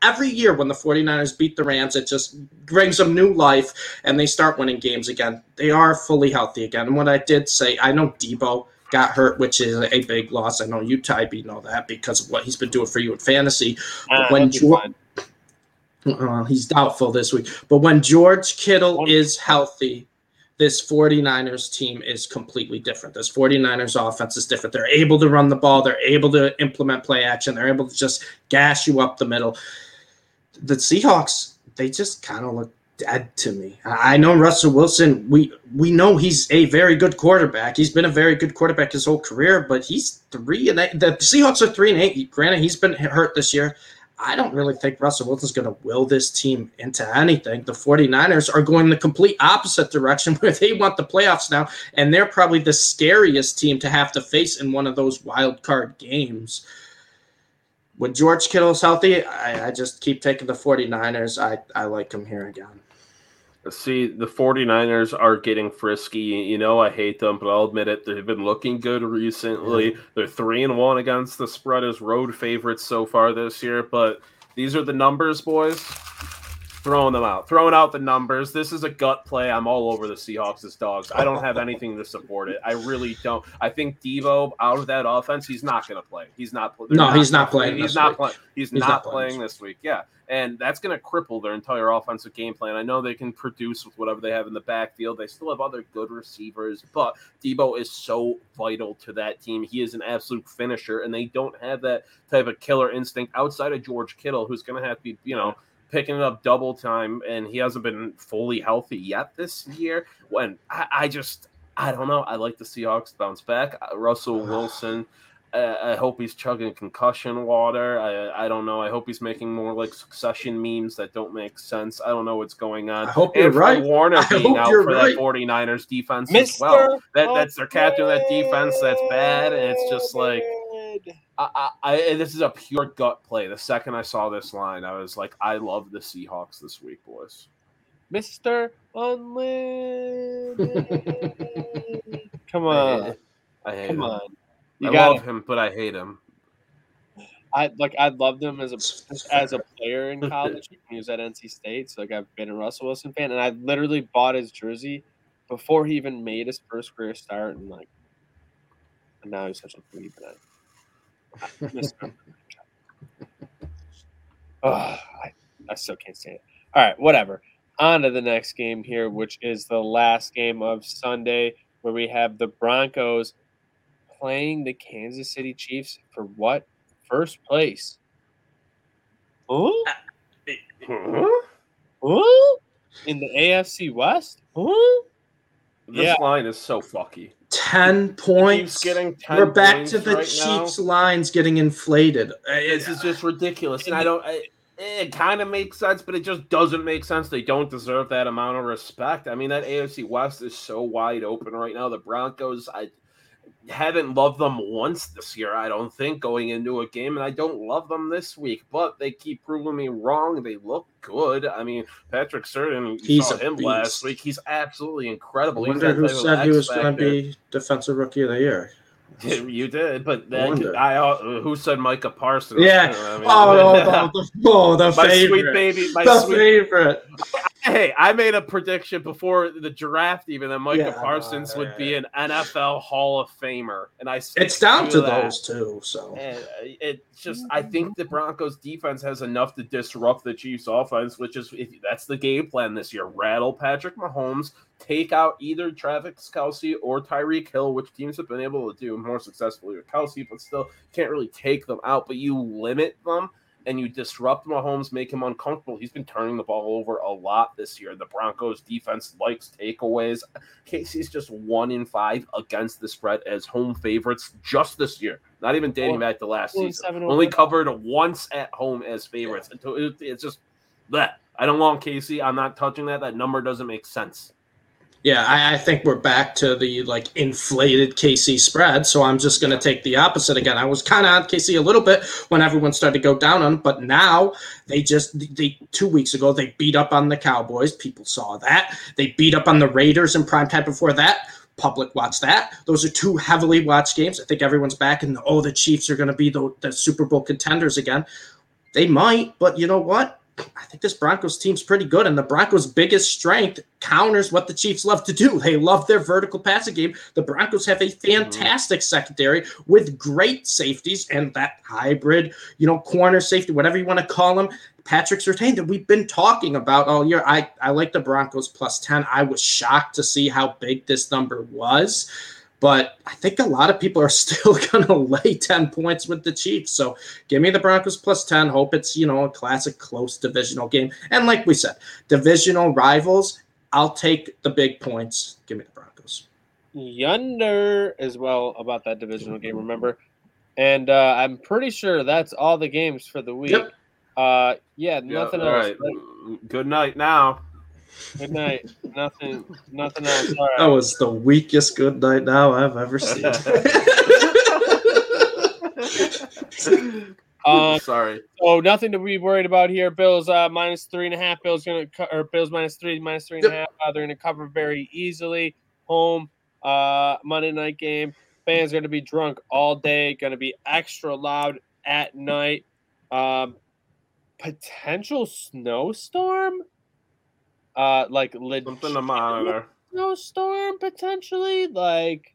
every year when the 49ers beat the Rams, it just brings them new life and they start winning games again. They are fully healthy again. And what I did say, I know Deebo got hurt, which is a big loss. I know you, Tybee, know that because of what he's been doing for you in fantasy. Uh, when George- Uh, he's doubtful this week. But when George Kittle One- is healthy, this 49ers team is completely different. This 49ers offense is different. They're able to run the ball, they're able to implement play action, they're able to just gash you up the middle. The Seahawks, they just kind of look dead to me. I know Russell Wilson, we we know he's a very good quarterback. He's been a very good quarterback his whole career, but he's 3 and 8. The Seahawks are 3 and 8. Granted, he's been hurt this year. I don't really think Russell Wilson's going to will this team into anything. The 49ers are going the complete opposite direction where they want the playoffs now, and they're probably the scariest team to have to face in one of those wild card games. When George Kittle's healthy, I, I just keep taking the 49ers. I, I like them here again. See, the 49ers are getting frisky. You know, I hate them, but I'll admit it. They've been looking good recently. They're three and one against the spread as road favorites so far this year. But these are the numbers, boys. Throwing them out, throwing out the numbers. This is a gut play. I'm all over the Seahawks as dogs. I don't have anything to support it. I really don't. I think Deebo out of that offense, he's not going to play. He's not. No, he's not playing He's not playing. He's, He's not, not playing playing this week. Yeah, and that's going to cripple their entire offensive game plan. I know they can produce with whatever they have in the backfield. They still have other good receivers, but Deebo is so vital to that team. He is an absolute finisher, and they don't have that type of killer instinct outside of George Kittle, who's going to have to be, you know, picking it up double time, and he hasn't been fully healthy yet this year. When I, I just, I don't know. I like the Seahawks bounce back. Uh, Russell Wilson. Uh, I hope he's chugging concussion water. I, I don't know. I hope he's making more like succession memes that don't make sense. I don't know what's going on. I hope and you're right. Warner I being hope out you're for right. that 49ers defense as well. That that's their captain of that defense. That's bad, and it's just like Upgrade. I, I, I this is a pure gut play. The second I saw this line, I was like, I love the Seahawks this week, boys. Mr. Unlimited. Come on. I hate Come him. on. You I love him, but I hate him. I like I loved him as a as a player in college when he was at NC State. So like I've been a Russell Wilson fan, and I literally bought his jersey before he even made his first career start, and like, and now he's such a dweeb. And I, I miss him. oh, I, I still can't stand it. All right, whatever. On to the next game here, which is the last game of Sunday, where we have the Broncos playing the Kansas City Chiefs for what? First place. Ooh, Huh? ooh, in the AFC West. Ooh, This Yeah. line is so fucky. 10 points. getting 10 We're back points to the right now. Chiefs lines getting inflated. Uh, this is just ridiculous, and I don't. I, it kind of makes sense, but it just doesn't make sense. They don't deserve that amount of respect. I mean, that AFC West is so wide open right now. The Broncos, I haven't loved them once this year. I don't think going into a game, and I don't love them this week. But they keep proving me wrong. They look good. I mean, Patrick Surtain, you He's saw him beast. last week. He's absolutely incredible. He's wonder who said he was going to be defensive rookie of the year. You did, but I. I, uh, who said Micah Parsons? Yeah. I mean, Oh, the, the, oh, the my favorite. sweet baby, my the sweet favorite. Hey, I made a prediction before the draft, even that Micah Yeah, Parsons uh, would be an NFL Hall of Famer, and I It's down to that. those two. So And uh, it's just, I think the Broncos defense has enough to disrupt the Chiefs offense, which is if that's the game plan this year. Rattle Patrick Mahomes, take out either Travis Kelce or Tyreek Hill, which teams have been able to do more successfully with Kelce, but still can't really take them out. But you limit them and you disrupt Mahomes, make him uncomfortable. He's been turning the ball over a lot this year. The Broncos defense likes takeaways. KC's just one in five against the spread as home favorites just this year. Not even dating back to last season. Only covered once at home as favorites. It- It's just that. I don't want KC. I'm not touching that. That number doesn't make sense. Yeah, I, I think we're back to the like inflated KC spread. So I'm just going to take the opposite again. I was kind of on KC a little bit when everyone started to go down on, 'em, but now they just they two weeks ago they beat up on the Cowboys. People saw that. They beat up on the Raiders in prime time before that. Public watched that. Those are two heavily watched games. I think everyone's back and oh, the Chiefs are going to be the, the Super Bowl contenders again. They might, but you know what? I think this Broncos team's pretty good, and the Broncos' biggest strength counters what the Chiefs love to do. They love their vertical passing game. The Broncos have a mm-hmm. fantastic secondary with great safeties and that hybrid, you know, corner safety, whatever you want to call them. Patrick Surtain that we've been talking about all year. I, I like the Broncos plus 10. I was shocked to see how big this number was. But I think a lot of people are still going to lay 10 points with the Chiefs. So give me the Broncos plus 10. Hope it's, you know, a classic close divisional game. And like we said, divisional rivals, I'll take the big points. Give me the Broncos. Yonder as well about that divisional game, remember? And uh, I'm pretty sure that's all the games for the week. Yep. Uh, yeah, Yeah, nothing all else. right. Good night now. Good night. nothing. Nothing else. All That was the weakest good night now I've ever seen. Um, Sorry. so nothing to be worried about here. Bills uh, minus three and a half. Bills gonna co- or Bills minus three, minus three and a half. Uh, they're gonna cover very easily. Home uh, Monday night game. Fans are gonna be drunk all day. Gonna be extra loud at night. Um, potential snowstorm. Uh, like legit Something to monitor. snowstorm potentially. Like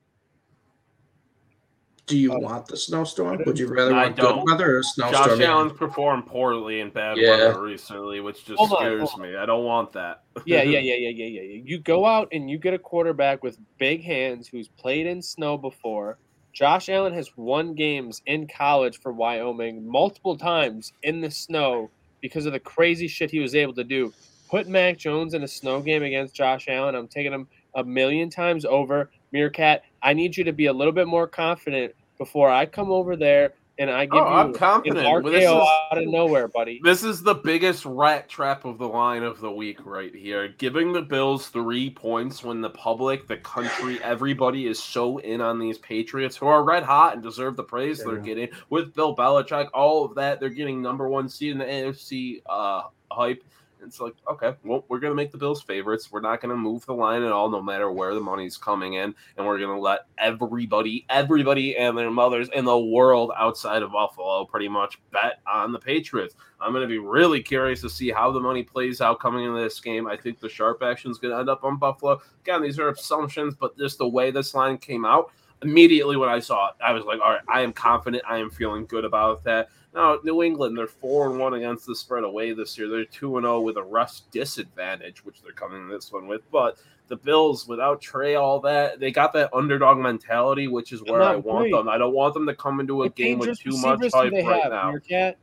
Do you want the snowstorm? Would you rather I want don't. good weather or a snowstorm? Josh Allen's performed poorly in bad Yeah. weather recently, which just Hold on, scares hold me. I don't want that. yeah, yeah, yeah, yeah, yeah, yeah, yeah. You go out and you get a quarterback with big hands who's played in snow before. Josh Allen has won games in college for Wyoming multiple times in the snow because of the crazy shit he was able to do. Put Mac Jones in a snow game against Josh Allen. I'm taking him a million times over. Meerkat, I need you to be a little bit more confident before I come over there and I give Oh, I'm you confident. an Well, is- out of nowhere, buddy. This is the biggest rat trap of the line of the week right here. Giving the Bills three points when the public, the country, everybody is so in on these Patriots who are red hot and deserve the praise they're getting with Bill Belichick. All of that, they're getting number one seed in the AFC uh, hype. It's like, okay, well, we're going to make the Bills favorites. We're not going to move the line at all, no matter where the money's coming in. And we're going to let everybody, everybody and their mothers in the world outside of Buffalo pretty much bet on the Patriots. I'm going to be really curious to see how the money plays out coming into this game. I think the sharp action is going to end up on Buffalo. Again, these are assumptions, but just the way this line came out, immediately when I saw it, I was like, all right, I am confident. I am feeling good about that. Now, New England, they're four and one against the spread away this year. They're two and zero with a rest disadvantage, which they're coming this one with. But the Bills, without Trey, all that, they got that underdog mentality, which is where I want great. them. I don't want them to come into a What game with too much hype right now. Meerkat?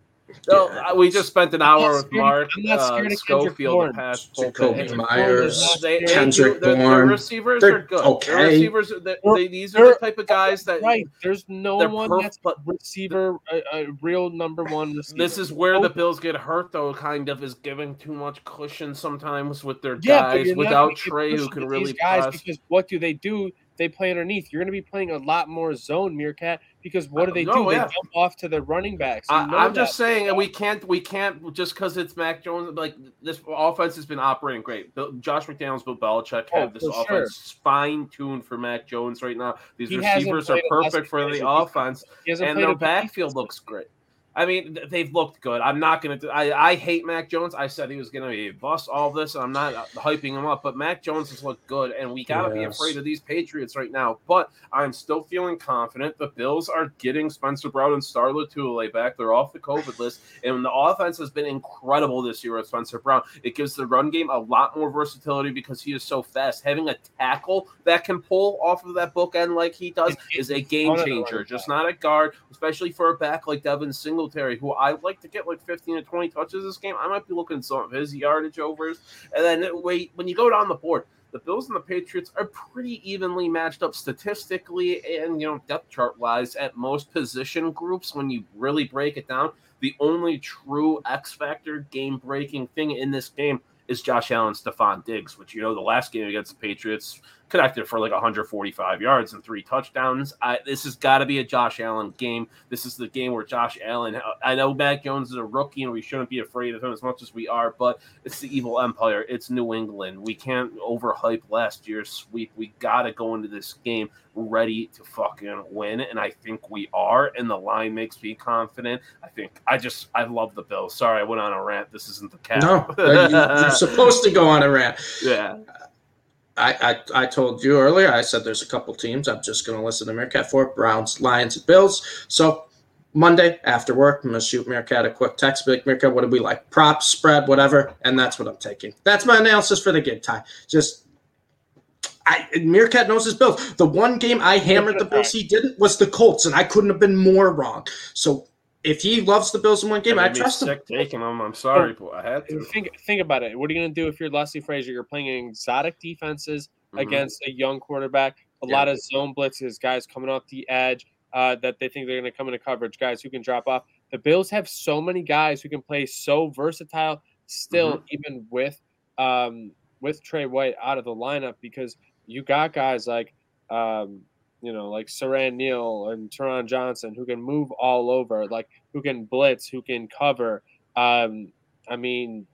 No, Yeah. We just spent an hour with Mark I'm not uh, scared of Kendrick Schofield Bourne. the past Jakobi Hey, Meyers, they, they Kendrick do, their, their Bourne. receivers They're are good. okay. Their receivers, they, They're- they, these are the type of guys that Right. There's no one perf- that's but receiver, a, a real number one receiver. This is where the Bills get hurt, though. Kind of is giving too much cushion sometimes with their yeah, guys without gonna Trey, who can really these guys press. because what do they do? They play underneath. You're going to be playing a lot more zone, Meerkat. Because what do oh, they No, do? They yeah. jump off to the running backs. I, I'm just saying that we can't, we can't just because it's Mac Jones. Like this offense has been operating great. Bill, Josh McDaniels, Bill Belichick Oh, have this offense fine tuned for Mac Jones right now. These He receivers are played a less perfect for the offense, and their backfield looks great. I mean, they've looked good. I'm not going to. I I hate Mac Jones. I said he was going to be a bust. All this, and I'm not uh, hyping him up. But Mac Jones has looked good, and we got to yes. be afraid of these Patriots right now. But I'm still feeling confident. The Bills are getting Spencer Brown and Star Lotulelei back. They're off the COVID list, and the offense has been incredible this year with Spencer Brown. It gives the run game a lot more versatility because he is so fast. Having a tackle that can pull off of that bookend like he does is a game changer. Just not a guard, especially for a back like Devin Single Singletary, who I like to get like 15 to 20 touches this game. I might be looking some of his yardage overs. And then uh, wait, when you go down the board, the Bills and the Patriots are pretty evenly matched up statistically and you know depth chart wise at most position groups when you really break it down. The only true X factor game breaking thing in this game is Josh Allen, Stefon Diggs, which you know the last game against the Patriots connected for like 145 yards and three touchdowns. I, this has got to be a Josh Allen game. This is the game where Josh Allen. Uh, I know Mac Jones is a rookie and we shouldn't be afraid of him as much as we are, but it's the evil empire. It's New England. We can't overhype last year's sweep. We got to go into this game ready to fucking win, and I think we are. And the line makes me confident. I think I just I love the Bills. Sorry, I went on a rant. This isn't the cap. No, you're supposed to go on a rant. Yeah. I, I, I told you earlier, I said there's a couple teams I'm just going to listen to Meerkat for Browns, Lions, and Bills. So Monday after work, I'm going to shoot Meerkat a quick text. Meerkat, what do we like? Props, spread, whatever. And that's what I'm taking. That's my analysis for the game, Ty. Just I, Meerkat knows his Bills. The one game I hammered the Bills he didn't was the Colts, and I couldn't have been more wrong. So if he loves the Bills in one game, I trust him. Taking them, I'm sorry, but I had to. Think think about it. What are you going to do if you're Leslie Frazier? You're playing exotic defenses mm-hmm. against a young quarterback. A yeah. lot of zone blitzes, guys coming off the edge uh, that they think they're going to come into coverage, guys who can drop off. The Bills have so many guys who can play so versatile. Still, mm-hmm. even with um, with Trey White out of the lineup, because you got guys like um, you know, like Siran Neal and Taron Johnson, who can move all over, like who can blitz, who can cover. Um, I mean,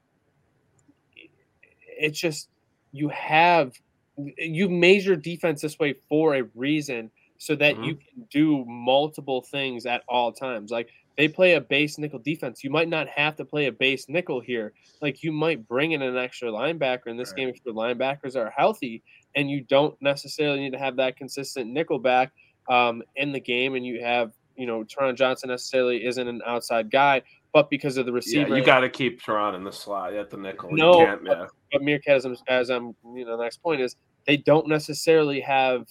it's just you have you measure defense this way for a reason, so that mm-hmm. you can do multiple things at all times. Like they play a base nickel defense. You might not have to play a base nickel here. Like you might bring in an extra linebacker in this right. game if your linebackers are healthy and you don't necessarily need to have that consistent nickel back um, in the game, and you have you know Taron Johnson necessarily isn't an outside guy, but because of the receiver, yeah, you got to keep Taron in the slot at the nickel. No, yeah. but, Meerkat, as I'm, as I'm, you know, the next point is they don't necessarily have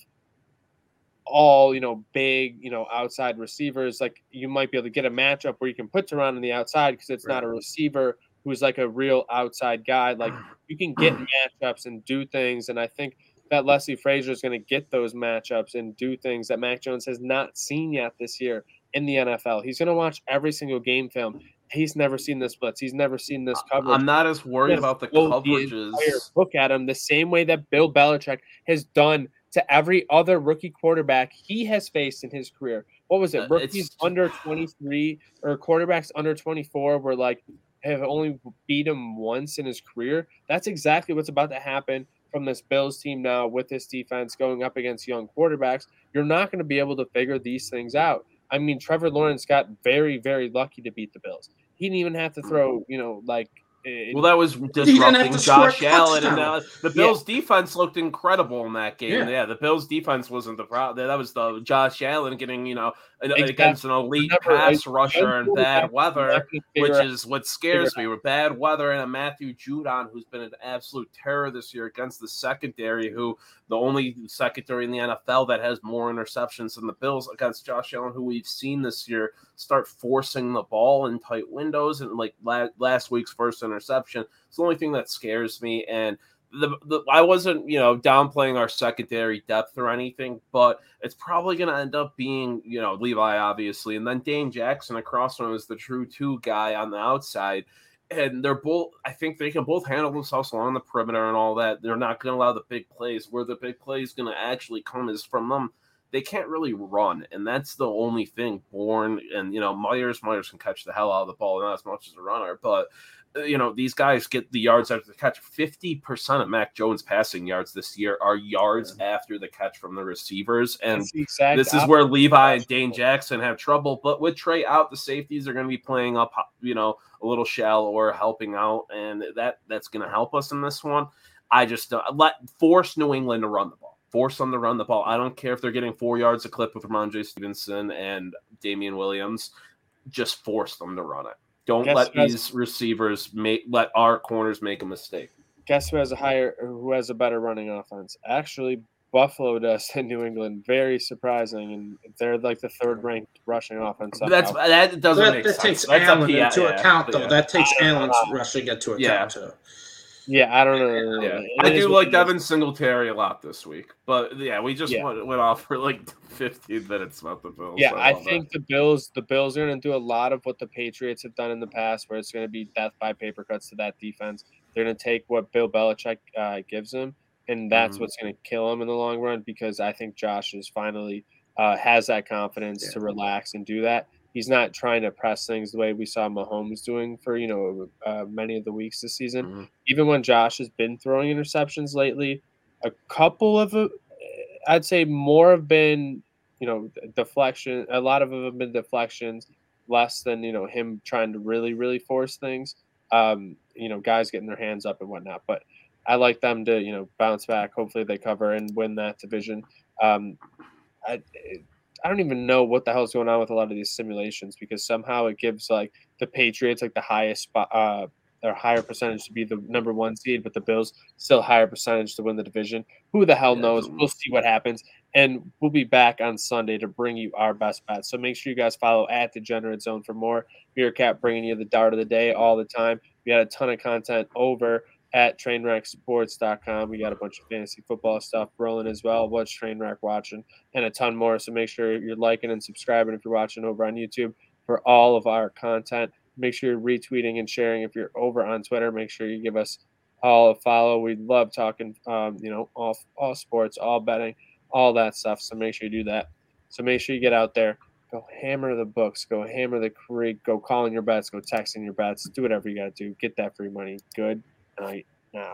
all you know big you know outside receivers. Like you might be able to get a matchup where you can put Taron on the outside because it's right. not a receiver who's like a real outside guy. Like you can get matchups and do things, and I think that Leslie Frazier is going to get those matchups and do things that Mac Jones has not seen yet this year in the NFL. He's going to watch every single game film. He's never seen this blitz. He's never seen this coverage. I'm not as worried about the coverages. The look at him the same way that Bill Belichick has done to every other rookie quarterback he has faced in his career. What was it? Uh, Rookies it's... under 23 or quarterbacks under 24 were like have only beat him once in his career. That's exactly what's about to happen from this Bills team now with this defense going up against young quarterbacks, you're not going to be able to figure these things out. I mean, Trevor Lawrence got very, very lucky to beat the Bills. He didn't even have to throw, you know, like well, that was disrupting Josh Allen, and uh, the Bills' yeah. defense looked incredible in that game. Yeah. yeah. the Bills' defense wasn't the problem. That was the Josh Allen getting, you know, exactly. against an elite Never, pass rusher in bad weather, which is what scares me. With bad weather and a Matthew Judon, who's been an absolute terror this year against the secondary, who the only secondary in the NFL that has more interceptions than the Bills against Josh Allen, who we've seen this year start forcing the ball in tight windows and like last week's first interception. It's the only thing that scares me. And the, the, I wasn't, you know, downplaying our secondary depth or anything, but it's probably going to end up being, you know, Levi obviously, and then Dane Jackson across from him is the true two guy on the outside, and they're both. I think they can both handle themselves along the perimeter and all that. They're not going to allow the big plays. Where the big play is going to actually come is from them they can't really run, and that's the only thing. Bourne and you know Meyers, Meyers can catch the hell out of the ball, not as much as a runner, but you know these guys get the yards after the catch. Fifty percent of Mac Jones' passing yards this year are yards yeah. after the catch from the receivers, and this is where Levi and Dane Jackson have trouble. But with Trey out, the safeties are going to be playing up, you know, a little shallow or helping out, and that that's going to help us in this one. I just uh, let force New England to run the ball force them to run the ball. I don't care if they're getting four yards a clip with Rhamondre Stevenson and Damian Williams. Just force them to run it. Don't Guess let these has, receivers make let our corners make a mistake. Guess who has a higher who has a better running offense? Actually, Buffalo does in New England. Very surprising, and they're like the third ranked rushing offense. That's that doesn't that, make that sense. takes That's Allen into yeah, account, though. Yeah. That takes Allen's rushing into account yeah. too. Yeah, I don't know. Yeah, I do like Devin Singletary a lot this week, but yeah, we just yeah. Went, went, off for like 15 minutes about the Bills. Yeah, I, I think that. the Bills, the Bills are going to do a lot of what the Patriots have done in the past, where it's going to be death by paper cuts to that defense. They're going to take what Bill Belichick uh, gives them, and that's mm-hmm. what's going to kill them in the long run. Because I think Josh is finally uh, has that confidence yeah. to relax and do that he's not trying to press things the way we saw Mahomes doing for you know uh, many of the weeks this season. Mm-hmm. Even when Josh has been throwing interceptions lately, a couple of uh, I'd say more have been you know deflection. A lot of them have been deflections, less than you know him trying to really really force things. Um, you know, guys getting their hands up and whatnot. But I like them to you know bounce back. Hopefully they cover and win that division. Um, I, I don't even know what the hell's going on with a lot of these simulations because somehow it gives like the Patriots like the highest spot, uh, or higher percentage to be the number one seed, but the Bills still higher percentage to win the division. Who the hell knows? We'll see what happens, and we'll be back on Sunday to bring you our best bets. So make sure you guys follow at Degenerate Zone for more. Meerkat bringing you the dart of the day all the time. We had a ton of content over at trainwrecksports.com. We got a bunch of fantasy football stuff rolling as well. What's Trainwreck watching and a ton more. So make sure you're liking and subscribing if you're watching over on YouTube for all of our content. Make sure you're retweeting and sharing if you're over on Twitter. Make sure you give us all a follow. We love talking, um, you know, all all sports, all betting, all that stuff. So make sure you do that. So make sure you get out there. Go hammer the books. Go hammer the creek. Go calling your bets. Go texting your bets. Do whatever you got to do. Get that free money. Good night now.